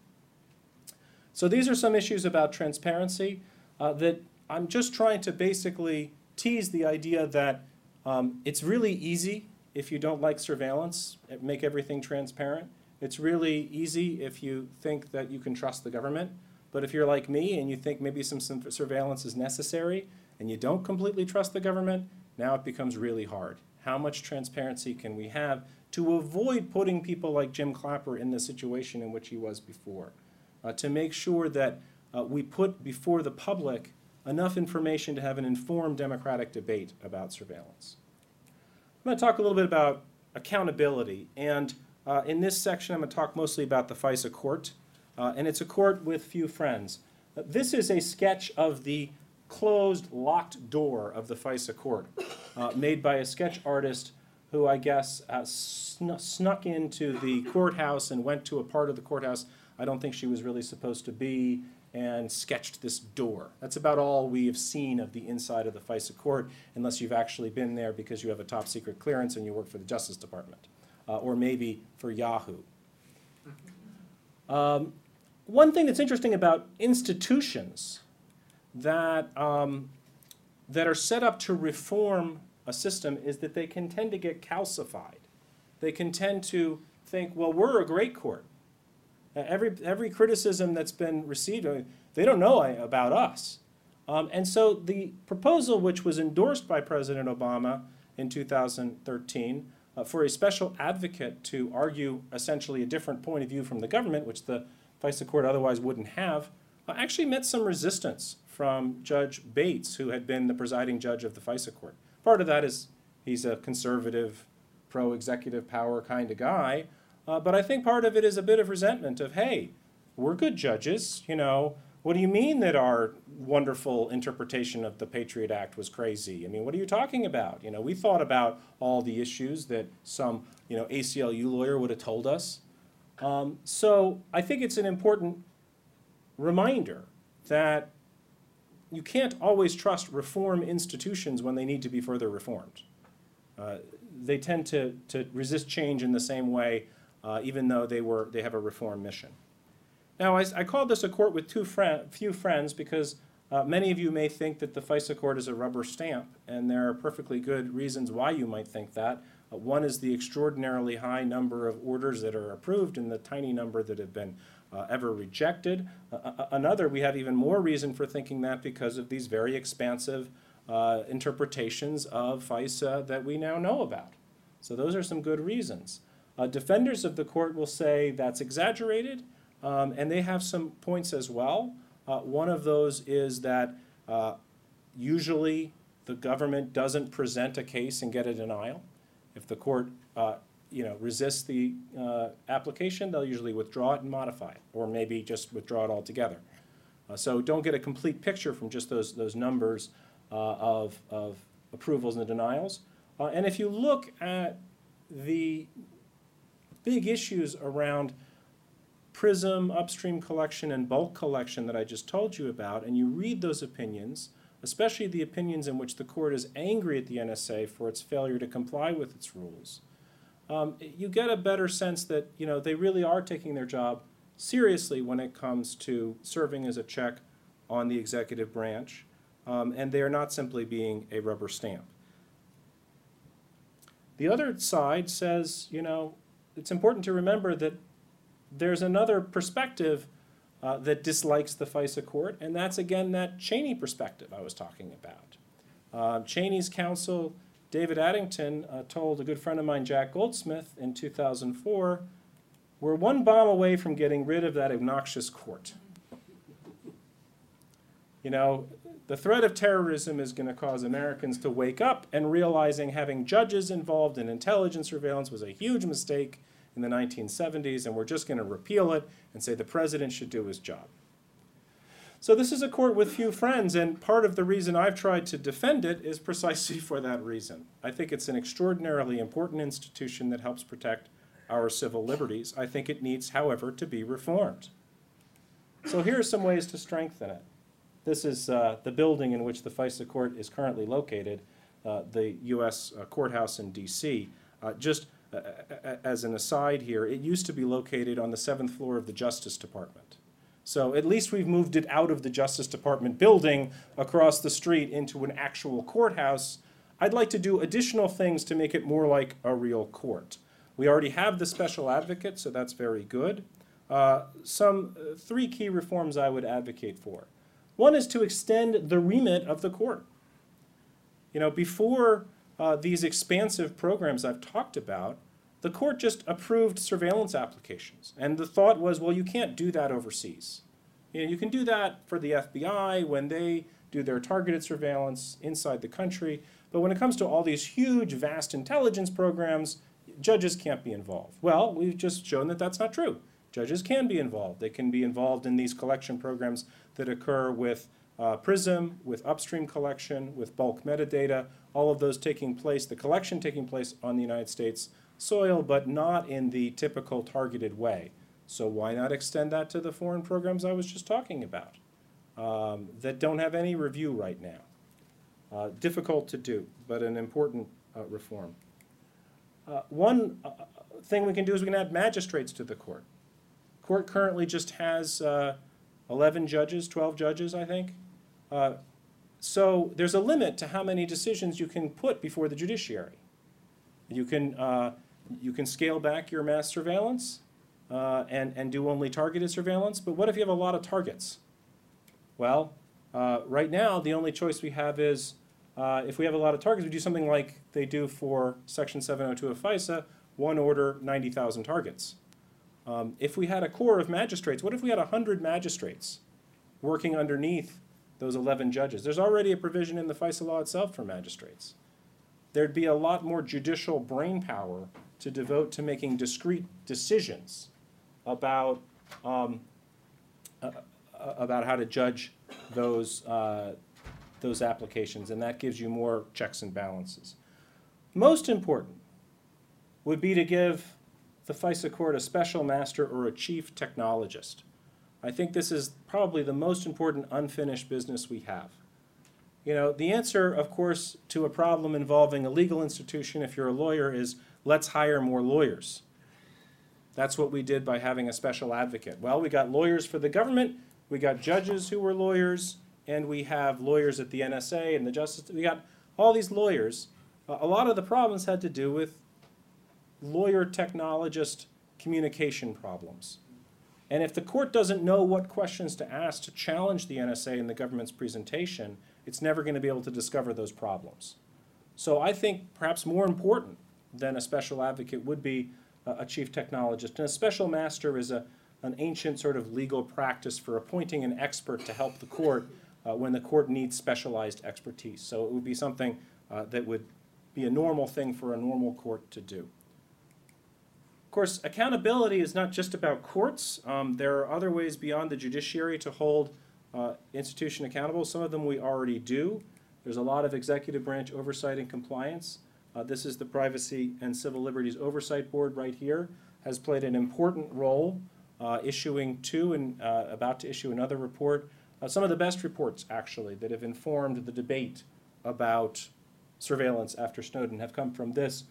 S2: So these are some issues about transparency that I'm just trying to basically tease the idea that um, it's really easy if you don't like surveillance, make everything transparent. It's really easy if you think that you can trust the government. But if you're like me and you think maybe some, some surveillance is necessary and you don't completely trust the government, now it becomes really hard. How much transparency can we have to avoid putting people like Jim Clapper in the situation in which he was before? Uh, to make sure that uh, we put before the public enough information to have an informed democratic debate about surveillance. I'm going to talk a little bit about accountability. And uh, in this section, I'm going to talk mostly about the FISA court. Uh, and it's a court with few friends. Uh, this is a sketch of the closed, locked door of the FISA court, uh, made by a sketch artist who I guess uh, snu- snuck into the courthouse and went to a part of the courthouse I don't think she was really supposed to be and sketched this door. That's about all we have seen of the inside of the FISA court, unless you've actually been there because you have a top secret clearance and you work for the Justice Department, uh, or maybe for Yahoo. Um, one thing that's interesting about institutions that, um, that are set up to reform a system is that they can tend to get calcified. They can tend to think, well, we're a great court. Uh, Every, every criticism that's been received, uh, they don't know about us. Um, and so the proposal, which was endorsed by President Obama in 2013, uh, for a special advocate to argue essentially a different point of view from the government, which the FISA court otherwise wouldn't have, uh, actually met some resistance from Judge Bates, who had been the presiding judge of the FISA court. Part of that is he's a conservative, pro executive power kind of guy. Uh, but I think part of it is a bit of resentment of, hey, we're good judges, you know. What do you mean that our wonderful interpretation of the Patriot Act was crazy? I mean, what are you talking about? You know, we thought about all the issues that some, you know, ACLU lawyer would have told us. Um, so I think it's an important reminder that you can't always trust reform institutions when they need to be further reformed. Uh, they tend to, to resist change in the same way, uh, even though they were they have a reform mission. Now, I, I called this a court with two friend, few friends because uh, many of you may think that the FISA court is a rubber stamp, and there are perfectly good reasons why you might think that. Uh, one is the extraordinarily high number of orders that are approved and the tiny number that have been uh, ever rejected. Uh, uh, another, we have even more reason for thinking that because of these very expansive uh, interpretations of FISA that we now know about. So those are some good reasons. Uh, defenders of the court will say that's exaggerated, um, and they have some points as well. Uh, one of those is that uh, usually the government doesn't present a case and get a denial. If the court, uh, you know, resists the uh, application, they'll usually withdraw it and modify it, or maybe just withdraw it altogether. Uh, so don't get a complete picture from just those those numbers uh, of of approvals and denials. Uh, and if you look at the big issues around PRISM, upstream collection, and bulk collection that I just told you about, and you read those opinions, especially the opinions in which the court is angry at the NSA for its failure to comply with its rules, um, you get a better sense that you know they really are taking their job seriously when it comes to serving as a check on the executive branch, um, and they are not simply being a rubber stamp. The other side says, you know, it's important to remember that there's another perspective uh, that dislikes the FISA court, and that's again that Cheney perspective I was talking about. Uh, Cheney's counsel David Addington uh, told a good friend of mine, Jack Goldsmith, in 2004, we're one bomb away from getting rid of that obnoxious court. You know, the threat of terrorism is going to cause Americans to wake up and realizing having judges involved in intelligence surveillance was a huge mistake in the 1970s, and we're just going to repeal it and say the president should do his job. So this is a court with few friends, and part of the reason I've tried to defend it is precisely for that reason. I think it's an extraordinarily important institution that helps protect our civil liberties. I think it needs, however, to be reformed. So here are some ways to strengthen it. This is uh, the building in which the FISA court is currently located, uh, the U.S. uh, courthouse in D.C. Uh, just uh, as an aside here, it used to be located on the seventh floor of the Justice Department. So at least we've moved it out of the Justice Department building across the street into an actual courthouse. I'd like to do additional things to make it more like a real court. We already have the special advocate, so that's very good. Uh, some uh, three key reforms I would advocate for. One is to extend the remit of the court. You know, before uh, these expansive programs I've talked about, the court just approved surveillance applications. And the thought was, well, you can't do that overseas. You know, you can do that for the FBI when they do their targeted surveillance inside the country. But when it comes to all these huge, vast intelligence programs, judges can't be involved. Well, we've just shown that that's not true. Judges can be involved. They can be involved in these collection programs that occur with uh, PRISM, with upstream collection, with bulk metadata, all of those taking place, the collection taking place on the United States soil, but not in the typical targeted way. So why not extend that to the foreign programs I was just talking about um, that don't have any review right now? Uh, difficult to do, but an important uh, reform. Uh, one uh, thing we can do is we can add magistrates to the court. Court currently just has uh, 11 judges, 12 judges, I think. Uh, so there's a limit to how many decisions you can put before the judiciary. You can, you can scale back your mass surveillance uh, and, and do only targeted surveillance, but what if you have a lot of targets? Well, uh, right now, the only choice we have is uh, if we have a lot of targets, we do something like they do for Section 702 of FISA, one order, 90,000 targets. Um, if we had a corps of magistrates, what if we had 100 magistrates working underneath those 11 judges? There's already a provision in the FISA law itself for magistrates. There'd be a lot more judicial brain power to devote to making discrete decisions about, um, uh, uh, about how to judge those, uh, those applications, and that gives you more checks and balances. Most important would be to give the FISA court a special master or a chief technologist. I think this is probably the most important unfinished business we have. You know, the answer, of course, to a problem involving a legal institution, if you're a lawyer, is let's hire more lawyers. That's what we did by having a special advocate. Well, we got lawyers for the government, we got judges who were lawyers, and we have lawyers at the NSA and the Justice. We got all these lawyers. A lot of the problems had to do with lawyer technologist communication problems. And if the court doesn't know what questions to ask to challenge the NSA and the government's presentation, it's never going to be able to discover those problems. So I think perhaps more important than a special advocate would be a, a chief technologist. And a special master is a, an ancient sort of legal practice for appointing an expert to help the court uh, when the court needs specialized expertise. So it would be something uh, that would be a normal thing for a normal court to do. Of course, accountability is not just about courts. Um, there are other ways beyond the judiciary to hold uh, institution accountable. Some of them we already do. There's a lot of executive branch oversight and compliance. Uh, this is the Privacy and Civil Liberties Oversight Board right here, has played an important role uh, issuing two and uh, about to issue another report. Uh, some of the best reports, actually, that have informed the debate about surveillance after Snowden have come from this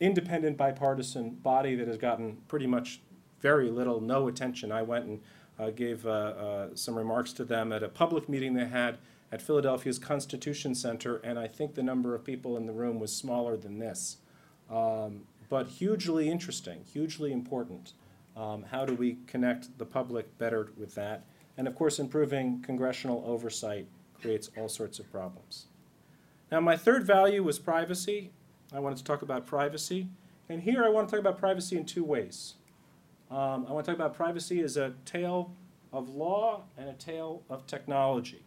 S2: independent bipartisan body that has gotten pretty much very little, no attention. I went and uh, gave uh, some remarks to them at a public meeting they had at Philadelphia's Constitution Center, and I think the number of people in the room was smaller than this. Um, but hugely interesting, hugely important. Um, how do we connect the public better with that? And of course, improving congressional oversight creates all sorts of problems. Now, my third value was privacy. I wanted to talk about privacy. And here I want to talk about privacy in two ways. Um, I want to talk about privacy as a tale of law and a tale of technology.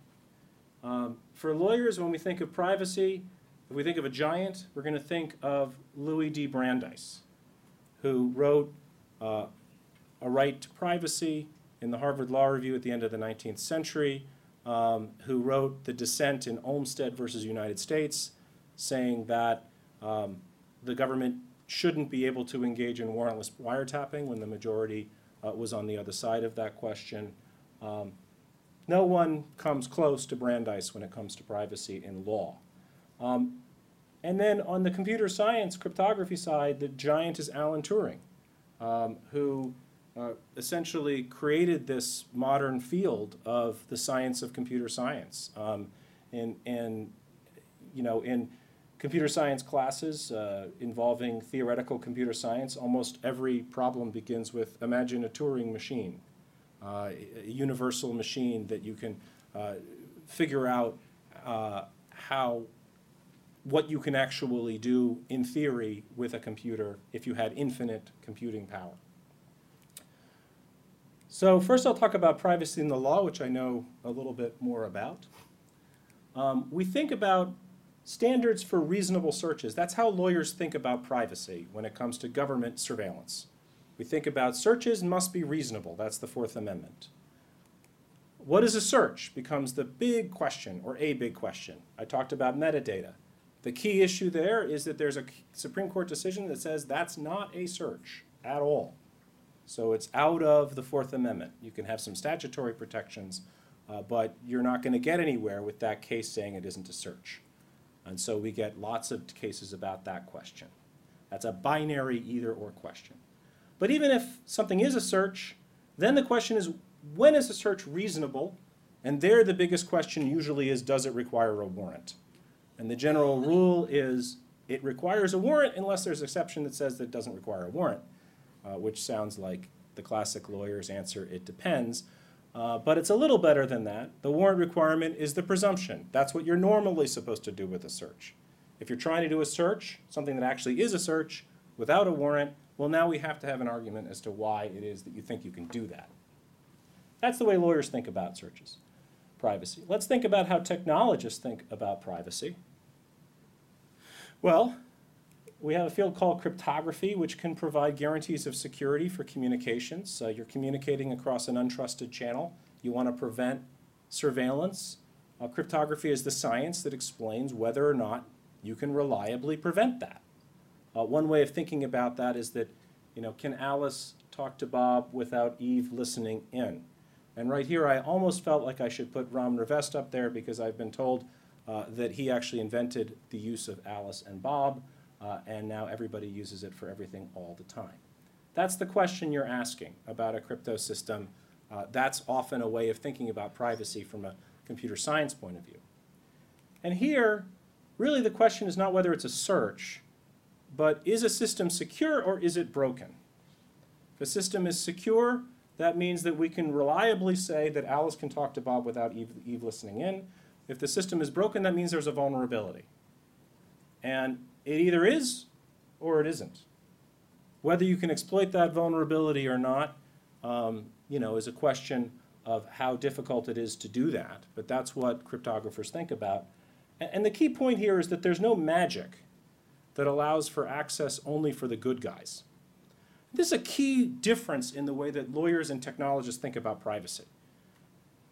S2: Um, for lawyers, when we think of privacy, if we think of a giant, we're going to think of Louis D. Brandeis, who wrote uh, A Right to Privacy in the Harvard Law Review at the end of the 19th century, um, who wrote the dissent in Olmstead versus United States, saying that um, the government shouldn't be able to engage in warrantless wiretapping when the majority uh, was on the other side of that question. Um, no one comes close to Brandeis when it comes to privacy in law. Um, and then on the computer science cryptography side, the giant is Alan Turing, um, who uh, essentially created this modern field of the science of computer science. Um, and, you know, in computer science classes uh, involving theoretical computer science, almost every problem begins with imagine a Turing machine, a universal machine that you can uh, figure out uh, how what you can actually do in theory with a computer if you had infinite computing power. So first I'll talk about privacy in the law, which I know a little bit more about. Um, we think about standards for reasonable searches. That's how lawyers think about privacy when it comes to government surveillance. We think about searches must be reasonable. That's the Fourth Amendment. What is a search becomes the big question, or a big question. I talked about metadata. The key issue there is that there's a Supreme Court decision that says that's not a search at all. So it's out of the Fourth Amendment. You can have some statutory protections, uh, but you're not going to get anywhere with that case saying it isn't a search. And so we get lots of cases about that question. That's a binary either or question. But even if something is a search, then the question is when is a search reasonable? And there the biggest question usually is does it require a warrant? And the general rule is it requires a warrant unless there's an exception that says that it doesn't require a warrant uh, which sounds like the classic lawyer's answer, it depends. Uh, but it's a little better than that. The warrant requirement is the presumption. That's what you're normally supposed to do with a search. If you're trying to do a search, something that actually is a search, without a warrant, well, now we have to have an argument as to why it is that you think you can do that. That's the way lawyers think about searches, privacy. Let's think about how technologists think about privacy. Well, we have a field called cryptography, which can provide guarantees of security for communications. Uh, you're communicating across an untrusted channel. You want to prevent surveillance. Uh, cryptography is the science that explains whether or not you can reliably prevent that. Uh, one way of thinking about that is that, you know, can Alice talk to Bob without Eve listening in? And right here, I almost felt like I should put Ron Rivest up there because I've been told uh, that he actually invented the use of Alice and Bob uh, and now everybody uses it for everything all the time. That's the question you're asking about a crypto system. Uh, that's often a way of thinking about privacy from a computer science point of view. And here, really the question is not whether it's a search, but is a system secure or is it broken? If a system is secure, that means that we can reliably say that Alice can talk to Bob without Eve, Eve listening in. If the system is broken, that means there's a vulnerability. And it either is or it isn't. Whether you can exploit that vulnerability or not, um, you know, is a question of how difficult it is to do that. But that's what cryptographers think about. And, and the key point here is that there's no magic that allows for access only for the good guys. This is a key difference in the way that lawyers and technologists think about privacy.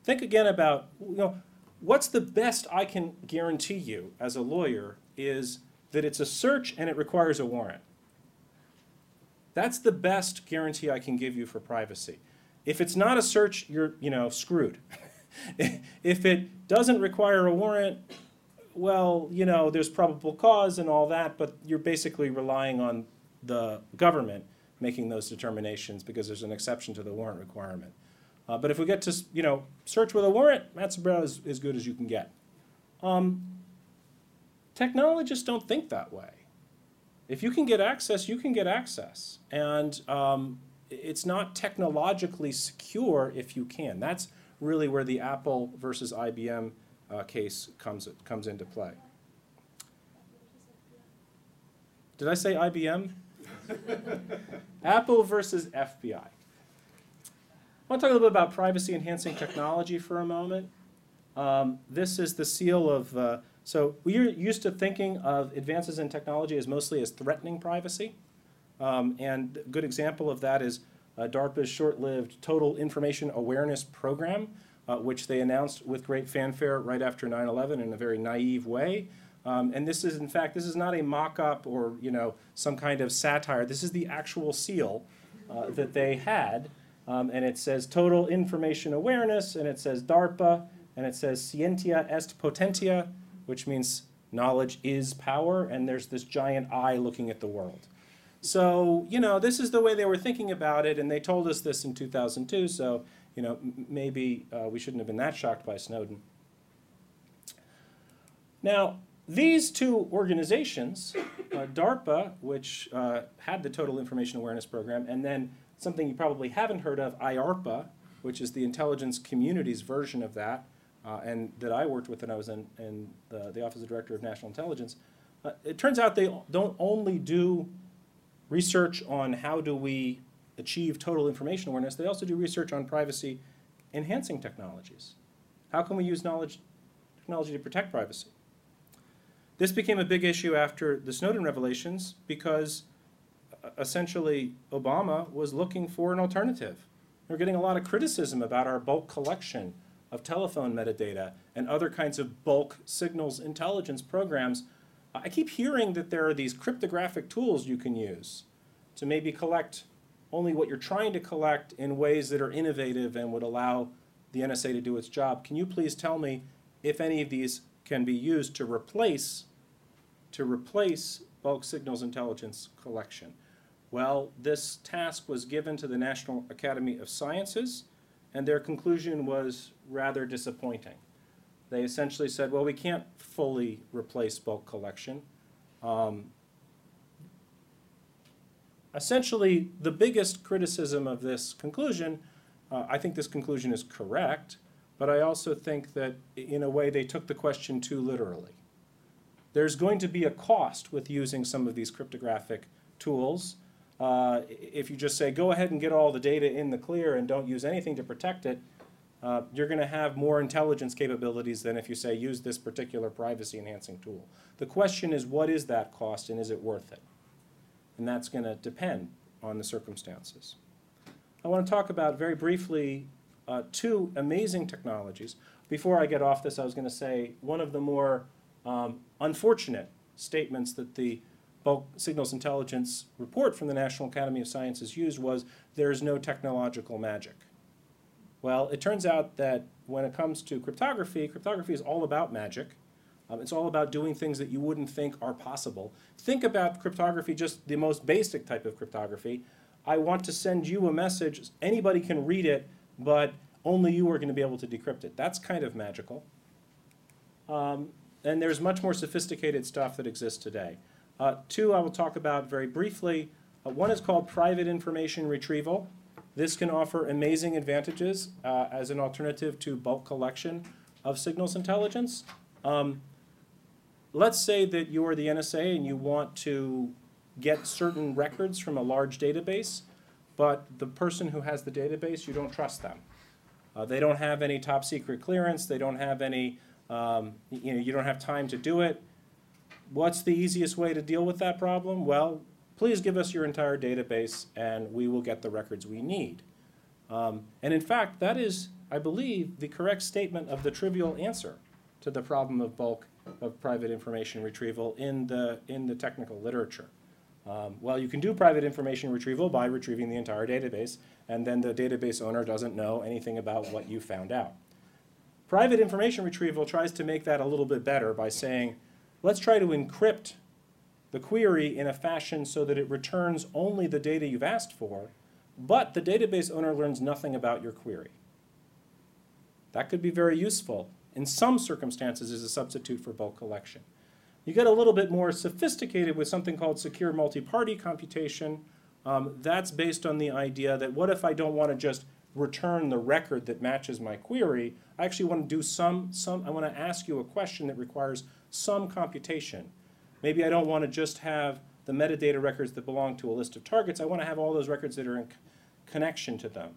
S2: Think again about, you know, what's the best I can guarantee you as a lawyer is that it's a search and it requires a warrant. That's the best guarantee I can give you for privacy. If it's not a search, you're, you know, screwed. if it doesn't require a warrant, well, you know, there's probable cause and all that, but you're basically relying on the government making those determinations because there's an exception to the warrant requirement. Uh, but if we get to, you know, search with a warrant, that's about as, as good as you can get. Um, Technologists don't think that way. If you can get access, you can get access. And um, it's not technologically secure if you can. That's really where the Apple versus IBM uh, case comes, comes into play. Did I say IBM? Apple versus FBI. I want to talk a little bit about privacy enhancing technology for a moment. Um, this is the seal of, uh, so we're used to thinking of advances in technology as mostly as threatening privacy. Um, and a good example of that is uh, DARPA's short-lived Total Information Awareness Program, uh, which they announced with great fanfare right after 9/11 in a very naive way. Um, and this is, in fact, this is not a mock-up or you know some kind of satire. This is the actual seal uh, that they had, um, and it says Total Information Awareness, and it says DARPA, and it says Scientia est potentia, which means knowledge is power, and there's this giant eye looking at the world. So, you know, this is the way they were thinking about it, and they told us this in 2002, so, you know, maybe uh, we shouldn't have been that shocked by Snowden. Now, these two organizations, uh, DARPA, which uh, had the Total Information Awareness Program, and then something you probably haven't heard of, IARPA, which is the intelligence community's version of that, uh, and that I worked with when I was in, in the, the Office of Director of National Intelligence. Uh, it turns out they don't only do research on how do we achieve total information awareness, they also do research on privacy enhancing technologies. How can we use knowledge technology to protect privacy? This became a big issue after the Snowden revelations because uh, essentially Obama was looking for an alternative. We're getting a lot of criticism about our bulk collection of telephone metadata and other kinds of bulk signals intelligence programs. I keep hearing that there are these cryptographic tools you can use to maybe collect only what you're trying to collect in ways that are innovative and would allow the NSA to do its job. Can you please tell me if any of these can be used to replace to replace bulk signals intelligence collection? Well, this task was given to the National Academy of Sciences, and their conclusion was rather disappointing. They essentially said, well, we can't fully replace bulk collection. Um, essentially, the biggest criticism of this conclusion, uh, I think this conclusion is correct, but I also think that in a way they took the question too literally. There's going to be a cost with using some of these cryptographic tools. Uh, if you just say, go ahead and get all the data in the clear and don't use anything to protect it, uh, you're going to have more intelligence capabilities than if you say, use this particular privacy enhancing tool. The question is, what is that cost and is it worth it? And that's going to depend on the circumstances. I want to talk about very briefly uh, two amazing technologies. Before I get off this, I was going to say one of the more um, unfortunate statements that the bulk signals intelligence report from the National Academy of Sciences used was there is no technological magic. Well, it turns out that when it comes to cryptography, cryptography is all about magic. Um, it's all about doing things that you wouldn't think are possible. Think about cryptography, just the most basic type of cryptography. I want to send you a message, anybody can read it, but only you are going to be able to decrypt it. That's kind of magical. Um, and there's much more sophisticated stuff that exists today. Uh, two, I will talk about very briefly. Uh, one is called private information retrieval. This can offer amazing advantages uh, as an alternative to bulk collection of signals intelligence. Um, let's say that you are the NSA and you want to get certain records from a large database, but the person who has the database, you don't trust them. Uh, they don't have any top secret clearance. They don't have any, um, you know, you don't have time to do it. What's the easiest way to deal with that problem? Well, please give us your entire database and we will get the records we need. Um, and in fact, that is, I believe, the correct statement of the trivial answer to the problem of bulk of private information retrieval in the, in the technical literature. Um, well, you can do private information retrieval by retrieving the entire database, and then the database owner doesn't know anything about what you found out. Private information retrieval tries to make that a little bit better by saying, let's try to encrypt the query in a fashion so that it returns only the data you've asked for, but the database owner learns nothing about your query. That could be very useful in some circumstances as a substitute for bulk collection. You get a little bit more sophisticated with something called secure multi-party computation. Um, that's based on the idea that what if I don't want to just return the record that matches my query? I actually want to do some, some I want to ask you a question that requires some computation. Maybe I don't want to just have the metadata records that belong to a list of targets, I want to have all those records that are in connection to them.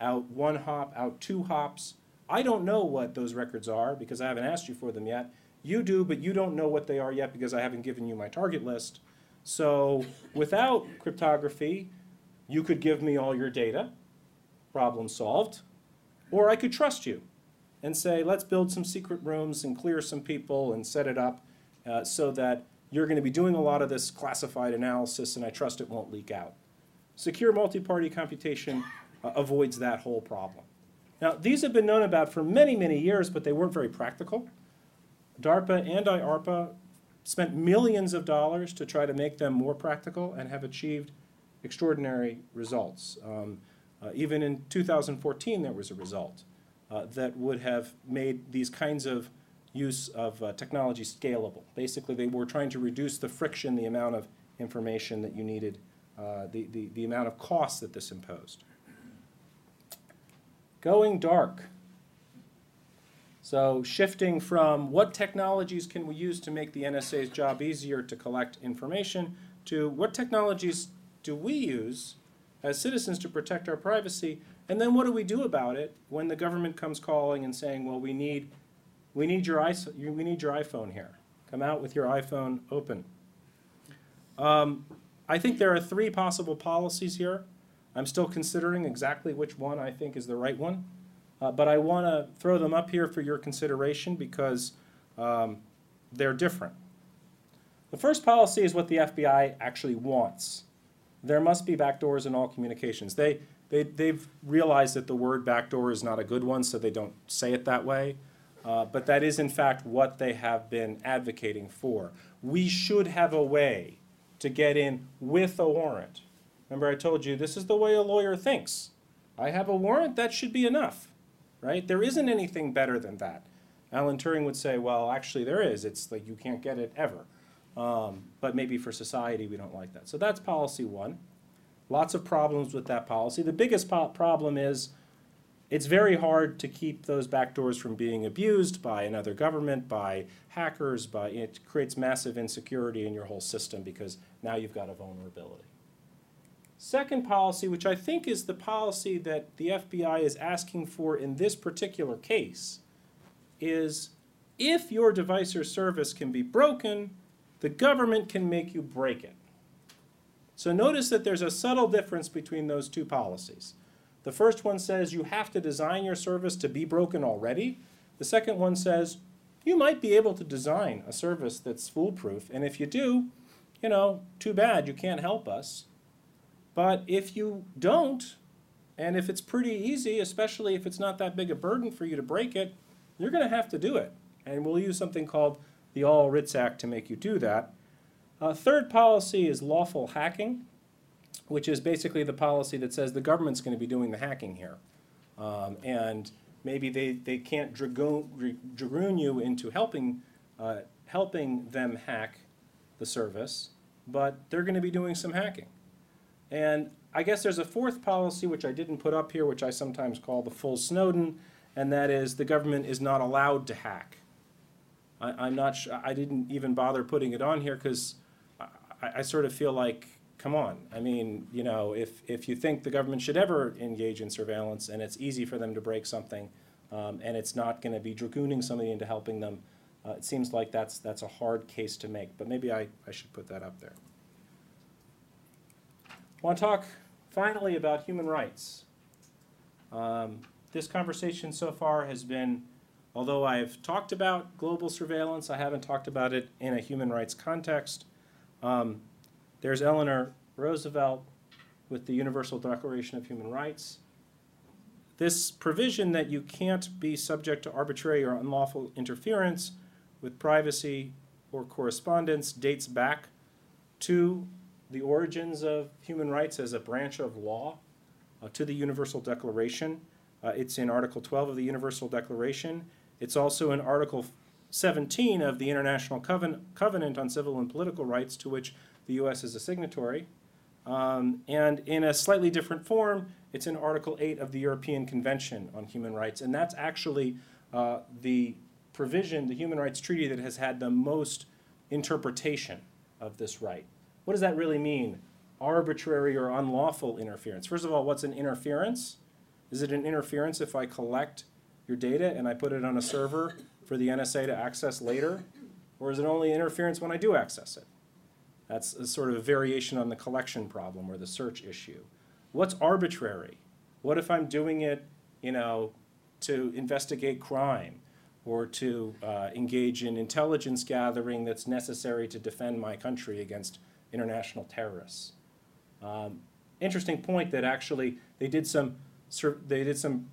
S2: Out one hop, out two hops. I don't know what those records are because I haven't asked you for them yet. You do, but you don't know what they are yet because I haven't given you my target list. So without cryptography, you could give me all your data, problem solved. Or I could trust you and say, let's build some secret rooms and clear some people and set it up uh, so that you're going to be doing a lot of this classified analysis and I trust it won't leak out. Secure multi-party computation uh, avoids that whole problem. Now, these have been known about for many, many years, but they weren't very practical. DARPA and IARPA spent millions of dollars to try to make them more practical and have achieved extraordinary results. Um, uh, even in 2014, there was a result uh, that would have made these kinds of use of uh, technology scalable. Basically, they were trying to reduce the friction, the amount of information that you needed, uh, the, the, the amount of cost that this imposed. Going dark. So shifting from what technologies can we use to make the NSA's job easier to collect information to what technologies do we use as citizens to protect our privacy, and then what do we do about it when the government comes calling and saying, well, we need, we need your we need your iPhone here. Come out with your iPhone open. Um, I think there are three possible policies here. I'm still considering exactly which one I think is the right one. Uh, but I want to throw them up here for your consideration because um, they're different. The first policy is what the FBI actually wants. There must be backdoors in all communications. They, they, they've realized that the word backdoor is not a good one, so they don't say it that way. Uh, but that is, in fact, what they have been advocating for. We should have a way to get in with a warrant. Remember, I told you this is the way a lawyer thinks. I have a warrant, that should be enough, right? There isn't anything better than that. Alan Turing would say, well, actually, there is. It's like you can't get it ever. Um, but maybe for society, we don't like that. So that's policy one. Lots of problems with that policy. The biggest po- problem is it's very hard to keep those backdoors from being abused by another government, by hackers, by it creates massive insecurity in your whole system because now you've got a vulnerability. Second policy, which I think is the policy that the FBI is asking for in this particular case, is if your device or service can be broken, the government can make you break it. So notice that there's a subtle difference between those two policies. The first one says you have to design your service to be broken already. The second one says you might be able to design a service that's foolproof, and if you do, you know, too bad, you can't help us. But if you don't, and if it's pretty easy, especially if it's not that big a burden for you to break it, you're going to have to do it. And we'll use something called the All Writs Act to make you do that. Uh, third policy is lawful hacking, which is basically the policy that says the government's going to be doing the hacking here. Um, and maybe they, they can't dragoon, dragoon you into helping, uh, helping them hack the service, but they're going to be doing some hacking. And I guess there's a fourth policy, which I didn't put up here, which I sometimes call the full Snowden, and that is the government is not allowed to hack. I, I'm not I didn't even bother putting it on here because I, I sort of feel like, come on. I mean, you know, if, if you think the government should ever engage in surveillance and it's easy for them to break something um, and it's not going to be dragooning somebody into helping them, uh, it seems like that's, that's a hard case to make. But maybe I, I should put that up there. I want to talk finally about human rights. Um, this conversation so far has been, although I've talked about global surveillance, I haven't talked about it in a human rights context. Um, there's Eleanor Roosevelt with the Universal Declaration of Human Rights. This provision that you can't be subject to arbitrary or unlawful interference with privacy or correspondence dates back to the origins of human rights as a branch of law uh, to the Universal Declaration. Uh, it's in Article 12 of the Universal Declaration. It's also in Article 17 of the International Coven- Covenant on Civil and Political Rights, to which the U.S. is a signatory. Um, and in a slightly different form, it's in Article 8 of the European Convention on Human Rights. And that's actually uh, the provision, the human rights treaty, that has had the most interpretation of this right. What does that really mean? Arbitrary or unlawful interference. First of all, what's an interference? Is it an interference if I collect your data and I put it on a server for the NSA to access later? Or is it only interference when I do access it? That's a sort of variation on the collection problem or the search issue. What's arbitrary? What if I'm doing it, you know, to investigate crime or to uh, engage in intelligence gathering that's necessary to defend my country against international terrorists? Um, interesting point that actually they did some they did some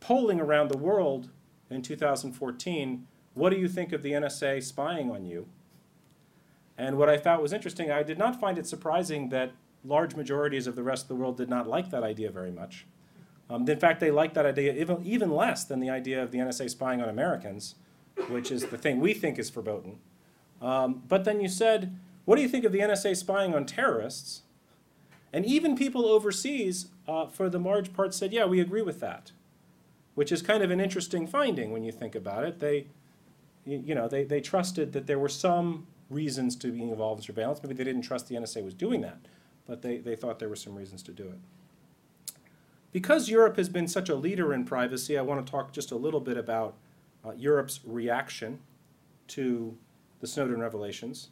S2: polling around the world in 2014. What do you think of the NSA spying on you? And what I thought was interesting, I did not find it surprising that large majorities of the rest of the world did not like that idea very much. Um, in fact, they liked that idea even, even less than the idea of the NSA spying on Americans, which is the thing we think is verboten. Um, but then you said, what do you think of the NSA spying on terrorists? And even people overseas, uh, for the large part, said, yeah, we agree with that, which is kind of an interesting finding when you think about it. They, you, know, they, they trusted that there were some reasons to being involved in surveillance. Maybe they didn't trust the NSA was doing that, but they, they thought there were some reasons to do it. Because Europe has been such a leader in privacy, I want to talk just a little bit about uh, Europe's reaction to the Snowden revelations.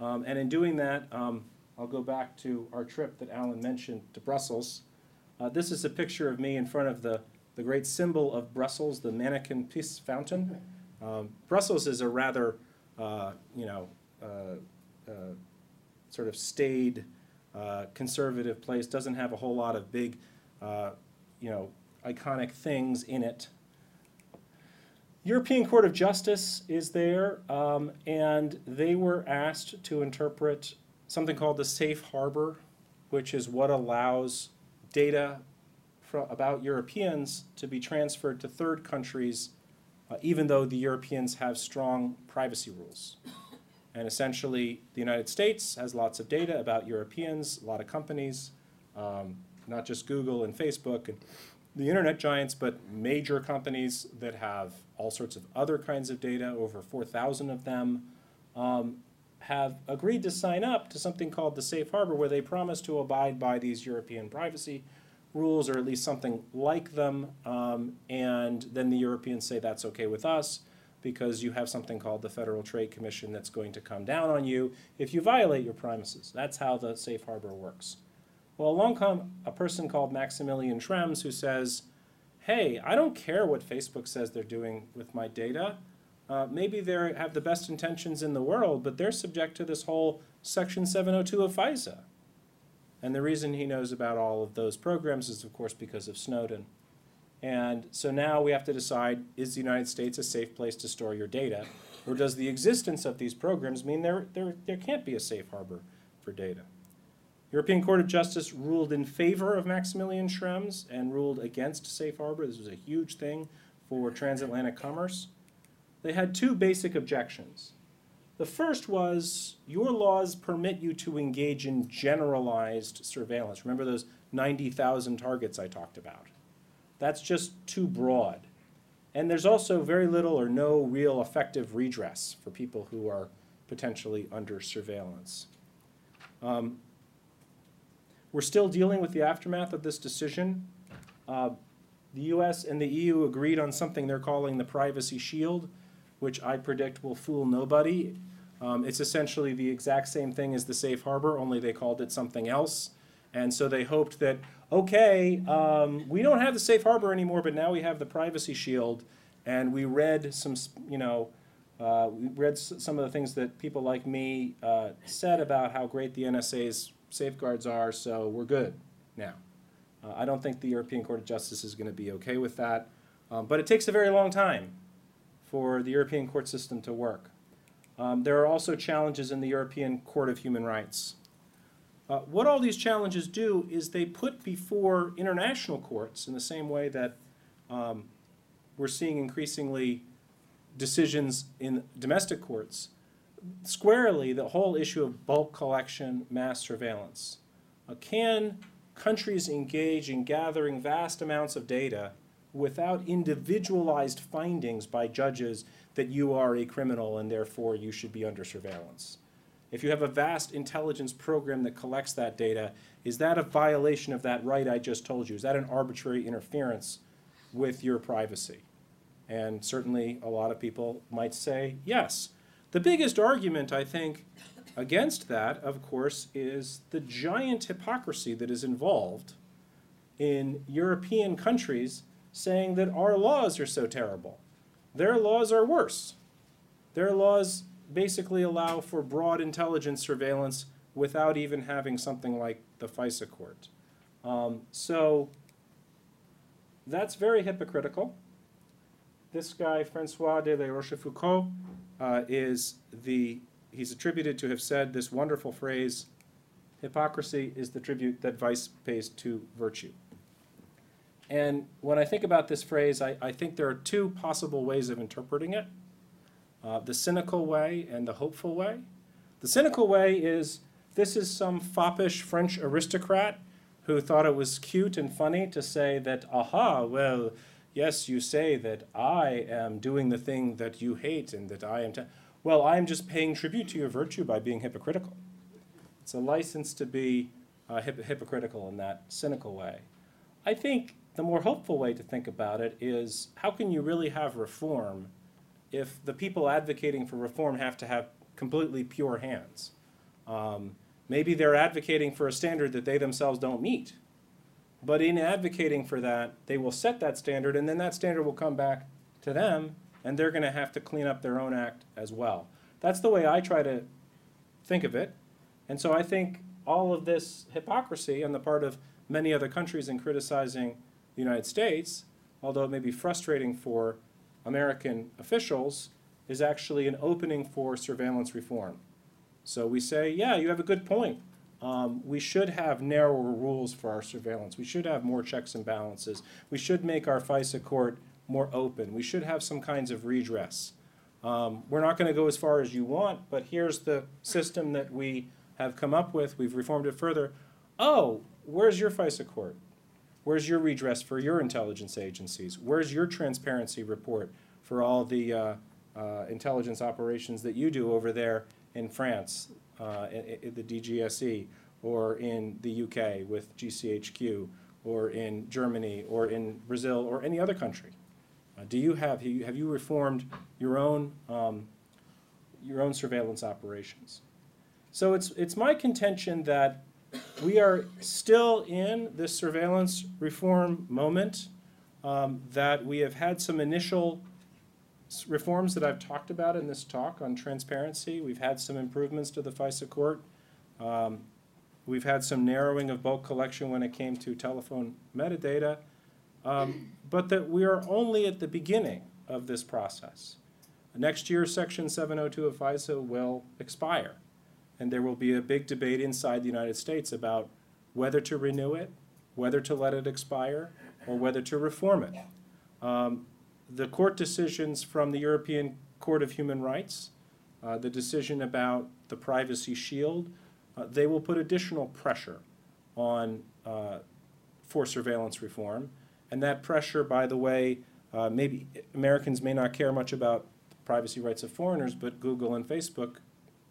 S2: Um, and in doing that, um, I'll go back to our trip that Alan mentioned to Brussels. Uh, this is a picture of me in front of the, the great symbol of Brussels, the Manneken-Pis fountain. Um, Brussels is a rather, uh, you know, uh, uh, sort of staid, uh, conservative place, doesn't have a whole lot of big, uh, you know, iconic things in it. European Court of Justice is there, um, and they were asked to interpret something called the safe harbor, which is what allows data about Europeans to be transferred to third countries, uh, even though the Europeans have strong privacy rules. And essentially, the United States has lots of data about Europeans, a lot of companies, um, not just Google and Facebook and the internet giants, but major companies that have all sorts of other kinds of data, over 4,000 of them, um, have agreed to sign up to something called the Safe Harbor, where they promise to abide by these European privacy rules, or at least something like them. Um, and then the Europeans say that's okay with us because you have something called the Federal Trade Commission that's going to come down on you if you violate your promises. That's how the Safe Harbor works. Well, along come a person called Maximilian Schrems who says, hey, I don't care what Facebook says they're doing with my data. Uh, maybe they have the best intentions in the world, but they're subject to this whole Section 702 of FISA. And the reason he knows about all of those programs is, of course, because of Snowden. And so now we have to decide is the United States a safe place to store your data? Or does the existence of these programs mean there, there, there can't be a safe harbor for data? European Court of Justice ruled in favor of Maximilian Schrems and ruled against safe harbor. This was a huge thing for transatlantic commerce. They had two basic objections. The first was your laws permit you to engage in generalized surveillance. Remember those 90,000 targets I talked about? That's just too broad. And there's also very little or no real effective redress for people who are potentially under surveillance. Um, we're still dealing with the aftermath of this decision. Uh, the US and the EU agreed on something they're calling the Privacy Shield, which I predict will fool nobody. Um, it's essentially the exact same thing as the Safe Harbor, only they called it something else. And so they hoped that, okay, um, we don't have the Safe Harbor anymore, but now we have the Privacy Shield. And we read some, you know, uh, we read some of the things that people like me uh, said about how great the NSA's safeguards are, so we're good now. Uh, I don't think the European Court of Justice is going to be okay with that. Um, but it takes a very long time for the European court system to work. Um, there are also challenges in the European Court of Human Rights. Uh, what all these challenges do is they put before international courts, in the same way that um, we're seeing increasingly decisions in domestic courts, squarely the whole issue of bulk collection, mass surveillance. Uh, can countries engage in gathering vast amounts of data without individualized findings by judges that you are a criminal and therefore you should be under surveillance? if you have a vast intelligence program that collects that data, is that a violation of that right I just told you? Is that an arbitrary interference with your privacy? And certainly, a lot of people might say yes. The biggest argument, I think, against that, of course, is the giant hypocrisy that is involved in European countries saying that our laws are so terrible. Their laws are worse. Their laws basically allow for broad intelligence surveillance without even having something like the FISA court. Um, so that's very hypocritical. This guy, Francois de la Rochefoucauld, uh, is the, he's attributed to have said this wonderful phrase hypocrisy is the tribute that vice pays to virtue. And when I think about this phrase, I, I think there are two possible ways of interpreting it uh, the cynical way and the hopeful way. The cynical way is this is some foppish French aristocrat who thought it was cute and funny to say that, aha, well, yes, you say that I am doing the thing that you hate and that I am. Well, I am just paying tribute to your virtue by being hypocritical. It's a license to be uh, hip- hypocritical in that cynical way. I think the more hopeful way to think about it is how can you really have reform if the people advocating for reform have to have completely pure hands? Um, maybe they're advocating for a standard that they themselves don't meet. But in advocating for that, they will set that standard, and then that standard will come back to them, and they're going to have to clean up their own act as well. That's the way I try to think of it. And so I think all of this hypocrisy on the part of many other countries in criticizing the United States, although it may be frustrating for American officials, is actually an opening for surveillance reform. So we say, yeah, you have a good point. Um, we should have narrower rules for our surveillance. We should have more checks and balances. We should make our FISA court more open. We should have some kinds of redress. Um, we're not going to go as far as you want, but here's the system that we have come up with. We've reformed it further. Oh, where's your FISA court? Where's your redress for your intelligence agencies? Where's your transparency report for all the uh, uh, intelligence operations that you do over there in France, uh, i- the DGSE, or in the UK with GCHQ, or in Germany, or in Brazil, or any other country? Uh, Do you have, have you- reformed your own, um, your own surveillance operations? So it's, it's my contention that we are still in this surveillance reform moment, um, that we have had some initial reforms that I've talked about in this talk on transparency. We've had some improvements to the FISA court. Um, We've had some narrowing of bulk collection when it came to telephone metadata. Um, But that we are only at the beginning of this process. Next year, Section 702 of FISA will expire. And there will be a big debate inside the United States about whether to renew it, whether to let it expire, or whether to reform it. Um, The court decisions from the European Court of Human Rights, uh, the decision about the Privacy Shield, uh, they will put additional pressure on, uh, for surveillance reform. And that pressure, by the way, uh, maybe Americans may not care much about privacy rights of foreigners, but Google and Facebook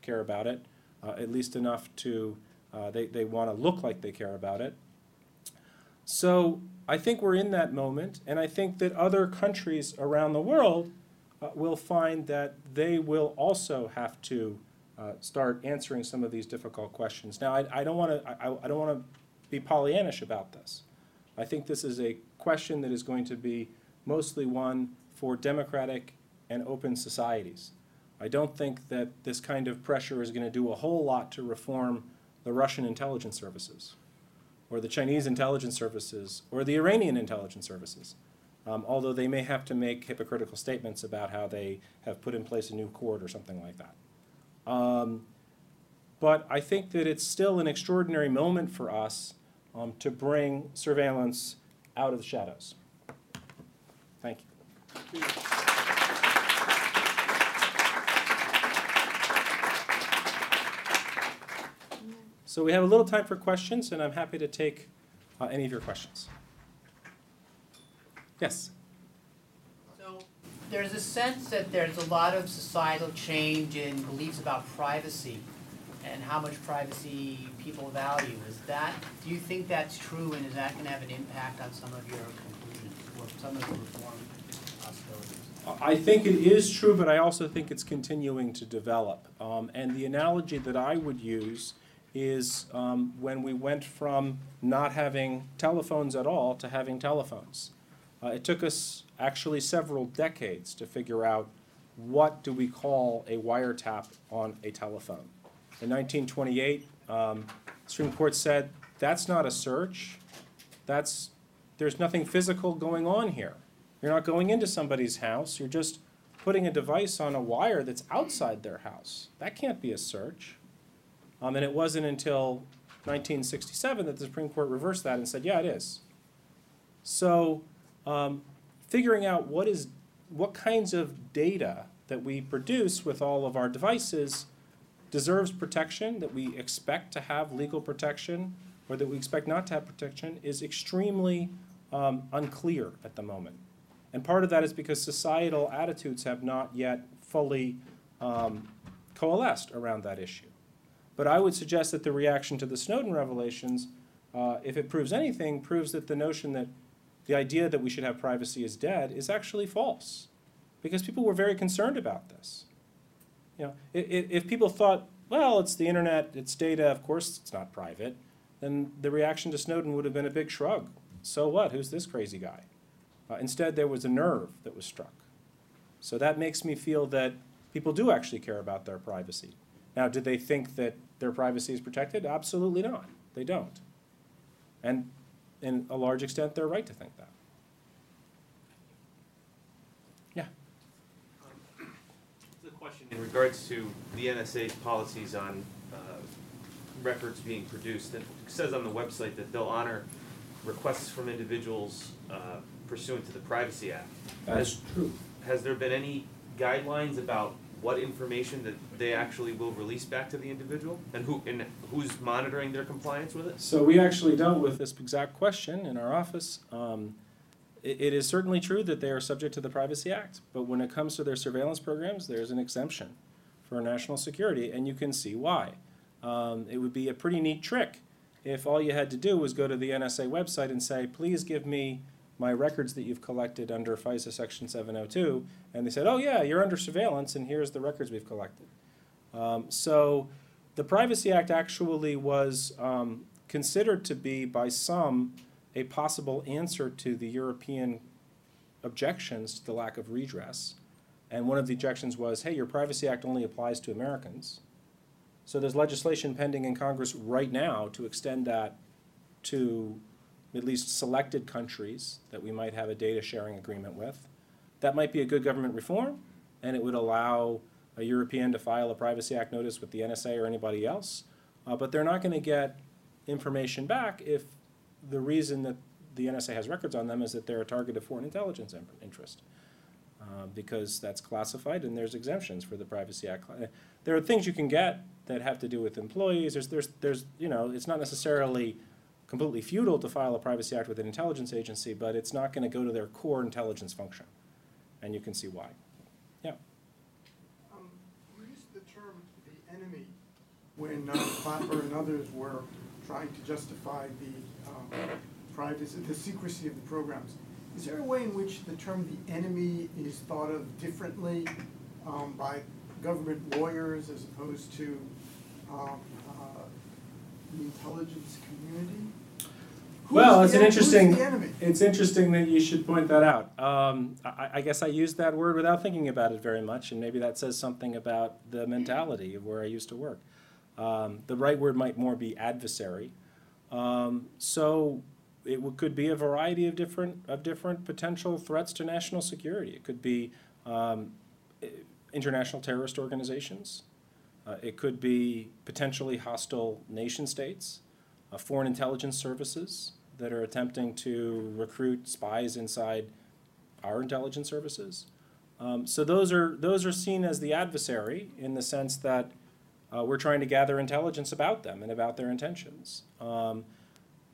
S2: care about it, uh, at least enough to, uh, they, they want to look like they care about it. So I think we're in that moment, and I think that other countries around the world uh, will find that they will also have to uh, start answering some of these difficult questions. Now, I, don't want to, I don't want to be Pollyannish about this. I think this is a question that is going to be mostly one for democratic and open societies. I don't think that this kind of pressure is going to do a whole lot to reform the Russian intelligence services, or the Chinese intelligence services, or the Iranian intelligence services. Um, although they may have to make hypocritical statements about how they have put in place a new court or something like that. Um, but I think that it's still an extraordinary moment for us um, to bring surveillance out of the shadows. Thank you. So we have a little time for questions, and I'm happy to take uh, any of your questions. Yes?
S3: So there's a sense that there's a lot of societal change in beliefs about privacy. and how much privacy people value. Is that, do you think that's true, and is that gonna have an impact on some of your conclusions, or some of the reform possibilities?
S2: I think it is true, but I also think it's continuing to develop. Um, and the analogy that I would use is um, when we went from not having telephones at all to having telephones. Uh, it took us actually several decades to figure out what do we call a wiretap on a telephone. In 1928, um, Supreme Court said that's not a search. That's there's nothing physical going on here. You're not going into somebody's house, you're just putting a device on a wire that's outside their house. That can't be a search. Um, and it wasn't until 1967 that the Supreme Court reversed that and said, yeah, it is. So, um, figuring out what is, what kinds of data that we produce with all of our devices deserves protection, that we expect to have legal protection, or that we expect not to have protection, is extremely um, unclear at the moment. And part of that is because societal attitudes have not yet fully um, coalesced around that issue. But I would suggest that the reaction to the Snowden revelations, uh, if it proves anything, proves that the notion that the idea that we should have privacy is dead is actually false. Because people were very concerned about this. You know, i- i- if people thought, well, it's the internet, it's data, of course it's not private, then the reaction to Snowden would have been a big shrug. So what? Who's this crazy guy? Uh, instead, there was a nerve that was struck. So that makes me feel that people do actually care about their privacy. Now, do they think that their privacy is protected? Absolutely not. They don't. And in a large extent, they're right to think that. Yeah.
S4: The question in regards to the NSA's policies on uh, records being produced, it says on the website that they'll honor requests from individuals uh, pursuant to the Privacy Act.
S2: That's true.
S4: Has there been any guidelines about what information that they actually will release back to the individual? And who, and who's monitoring their compliance with it?
S2: So we actually dealt with this exact question in our office. Um, it, it is certainly true that they are subject to the Privacy Act, but when it comes to their surveillance programs, there's an exemption for national security, and you can see why. Um, it would be a pretty neat trick if all you had to do was go to the NSA website and say, please give me my records that you've collected under FISA Section 702, and they said, oh yeah, you're under surveillance, and here's the records we've collected. Um, so the Privacy Act actually was um, considered to be, by some, a possible answer to the European objections to the lack of redress. And one of the objections was, hey, your Privacy Act only applies to Americans. So there's legislation pending in Congress right now to extend that to at least selected countries that we might have a data sharing agreement with. That might be a good government reform, and it would allow a European to file a Privacy Act notice with the NSA or anybody else. Uh, but they're not going to get information back if the reason that the NSA has records on them is that they're a target of foreign intelligence interest. Uh, because that's classified and there's exemptions for the Privacy Act. Uh, There are things you can get that have to do with employees. There's, there's, there's, you know, it's not necessarily completely futile to file a Privacy Act with an intelligence agency, but it's not going to go to their core intelligence function. And you can see why. Yeah.
S5: Um, used the term "the enemy" when uh, Clapper and others were trying to justify the um, privacy, the secrecy of the programs. Is there a way in which the term "the enemy" is thought of differently um, by government lawyers as opposed to um, the intelligence community? Who
S2: Well, it's an
S5: en- who's
S2: interesting,
S5: the enemy?
S2: it's interesting that you should point that out. Um, I, I guess I used that word without thinking about it very much, and maybe that says something about the mentality of where I used to work. Um, the right word might more be adversary. Um, so it would, could be a variety of different, of different potential threats to national security. It could be um, international terrorist organizations. Uh, it could be potentially hostile nation states, uh, foreign intelligence services that are attempting to recruit spies inside our intelligence services. Um, so those are those are seen as the adversary in the sense that uh, we're trying to gather intelligence about them and about their intentions. Um,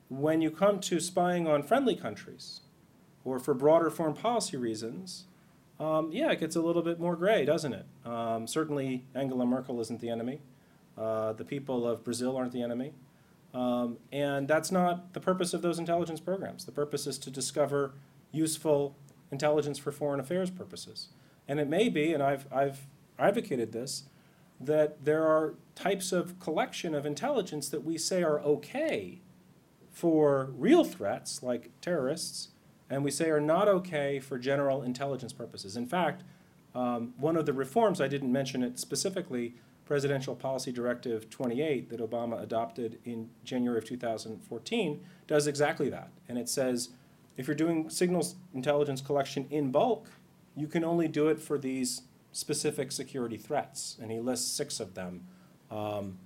S2: when you come to spying on friendly countries, or for broader foreign policy reasons, um, yeah, it gets a little bit more gray, doesn't it? Um, certainly, Angela Merkel isn't the enemy. Uh, the people of Brazil aren't the enemy. Um, and that's not the purpose of those intelligence programs. The purpose is to discover useful intelligence for foreign affairs purposes. And it may be, and I've, I've advocated this, that there are types of collection of intelligence that we say are okay for real threats like terrorists, and we say are not okay for general intelligence purposes. In fact, um, one of the reforms, I didn't mention it specifically, Presidential Policy Directive 28 that Obama adopted in January of 2014 does exactly that. And it says if you're doing signals intelligence collection in bulk, you can only do it for these specific security threats. And he lists six of them. Um,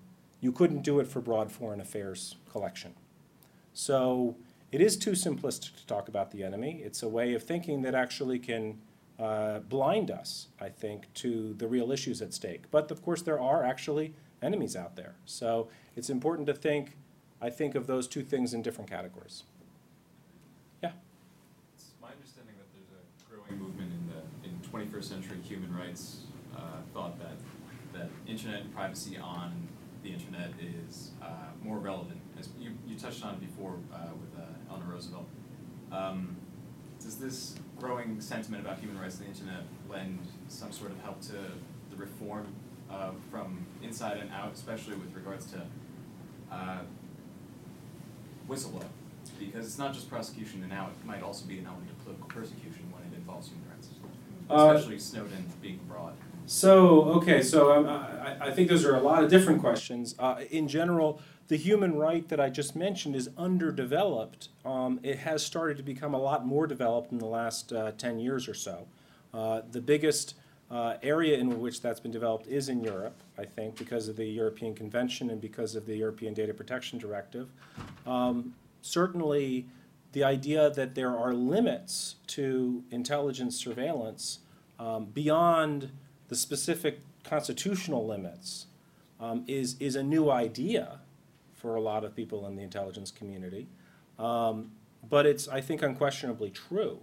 S2: you couldn't do it for broad foreign affairs collection. So it is too simplistic to talk about the enemy. It's a way of thinking that actually can uh, blind us, I think, to the real issues at stake. But of course, there are actually enemies out there. So it's important to think, I think, of those two things in different categories. Yeah.
S6: It's my understanding that there's a growing movement in the, in twenty-first century human rights, uh, thought that, that internet privacy on the internet is, uh, more relevant, as you, you touched on it before, uh, with, uh, Eleanor Roosevelt. Um, does this growing sentiment about human rights on the internet lend some sort of help to the reform, uh, from inside and out, especially with regards to, uh, whistleblower, because it's not just prosecution, and now it might also be an element of political persecution when it involves human rights,
S2: Uh,
S6: especially Snowden being broad.
S2: So, okay, so um, I, I think those are a lot of different questions. Uh, in general, the human right that I just mentioned is underdeveloped. Um, it has started to become a lot more developed in the last uh, 10 years or so. Uh, the biggest uh, area in which that's been developed is in Europe, I think, because of the European Convention and because of the European Data Protection Directive. Um, certainly, the idea that there are limits to intelligence surveillance um, beyond the specific constitutional limits um, is, is a new idea for a lot of people in the intelligence community. Um, but it's, I think, unquestionably true.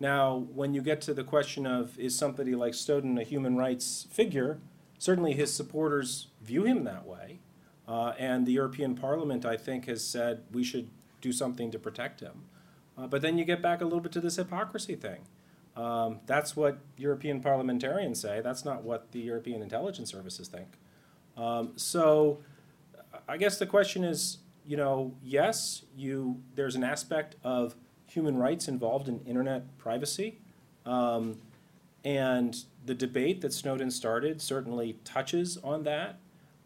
S2: Now, when you get to the question of is somebody like Snowden a human rights figure, certainly his supporters view him that way. Uh, and the European Parliament, I think, has said we should do something to protect him. Uh, but then you get back a little bit to this hypocrisy thing. Um, that's what European parliamentarians say. That's not what the European intelligence services think. Um, so I guess the question is, you know, yes, you there's an aspect of human rights involved in internet privacy. Um, and the debate that Snowden started certainly touches on that.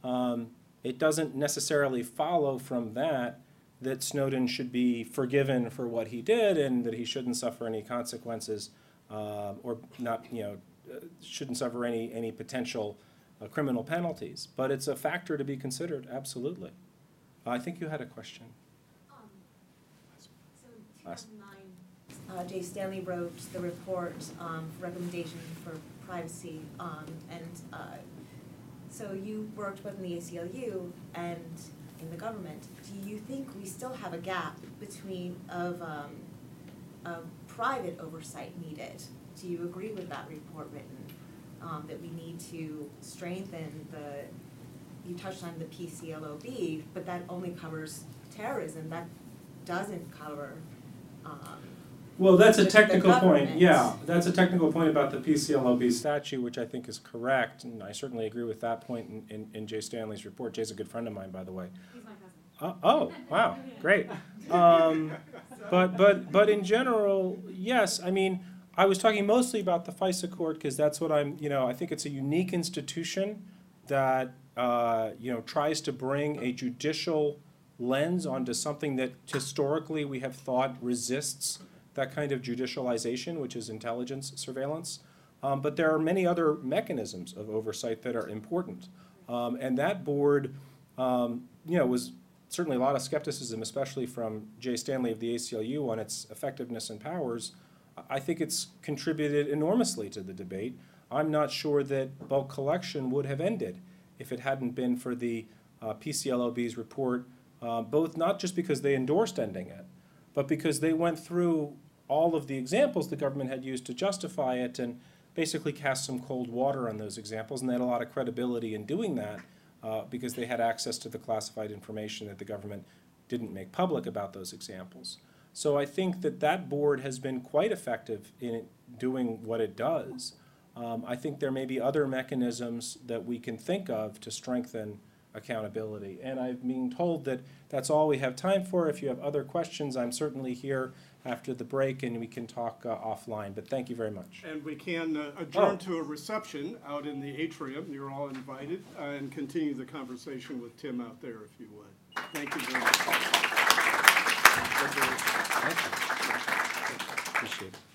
S2: Um, it doesn't necessarily follow from that that Snowden should be forgiven for what he did and that he shouldn't suffer any consequences um, or not, you know, uh, shouldn't suffer any, any potential uh, criminal penalties. But it's a factor to be considered, absolutely. I think you had a question.
S7: Um, So in
S2: Last-
S7: 2009, uh, Jay Stanley wrote the report um, recommendation for privacy, um, and uh, so you worked both in the ACLU and in the government. Do you think we still have a gap between of, um, of private oversight needed? Do you agree with that report written, um, that we need to strengthen the, you touched on the PCLOB, but that only covers terrorism, that doesn't cover, um,
S2: Well, that's a
S7: the- the
S2: technical point, yeah, that's a technical point about the PCLOB statute, which I think is correct, and I certainly agree with that point in, in, in Jay Stanley's report. Jay's a good friend of mine, by the way.
S7: He's my cousin.
S2: Uh, oh, wow, great. Um, but, but, but in general, yes, I mean, I was talking mostly about the FISA court, because that's what I'm, you know, I think it's a unique institution that, uh, you know, tries to bring a judicial lens onto something that historically we have thought resists that kind of judicialization, which is intelligence surveillance. Um, but there are many other mechanisms of oversight that are important. Um, and that board, um, you know, was certainly a lot of skepticism, especially from Jay Stanley of the ACLU on its effectiveness and powers. I- think it's contributed enormously to the debate. I'm not sure that bulk collection would have ended if it hadn't been for the uh, PCLOB's report, uh, both not just because they endorsed ending it, but because they went through all of the examples the government had used to justify it and basically cast some cold water on those examples, and they had a lot of credibility in doing that. uh, because they had access to the classified information that the government didn't make public about those examples. So I think that that board has been quite effective in doing what it does. Um, I think there may be other mechanisms that we can think of to strengthen accountability. And I'm being told that that's all we have time for. If you have other questions, I'm certainly here after the break and we can talk uh, offline. But thank you very much.
S1: And we can uh,
S2: Oh.
S1: adjourn to a reception out in the atrium. You're all invited, uh, and continue the conversation with Tim out there if you would. Thank you very much.
S2: Teşekkür ederim.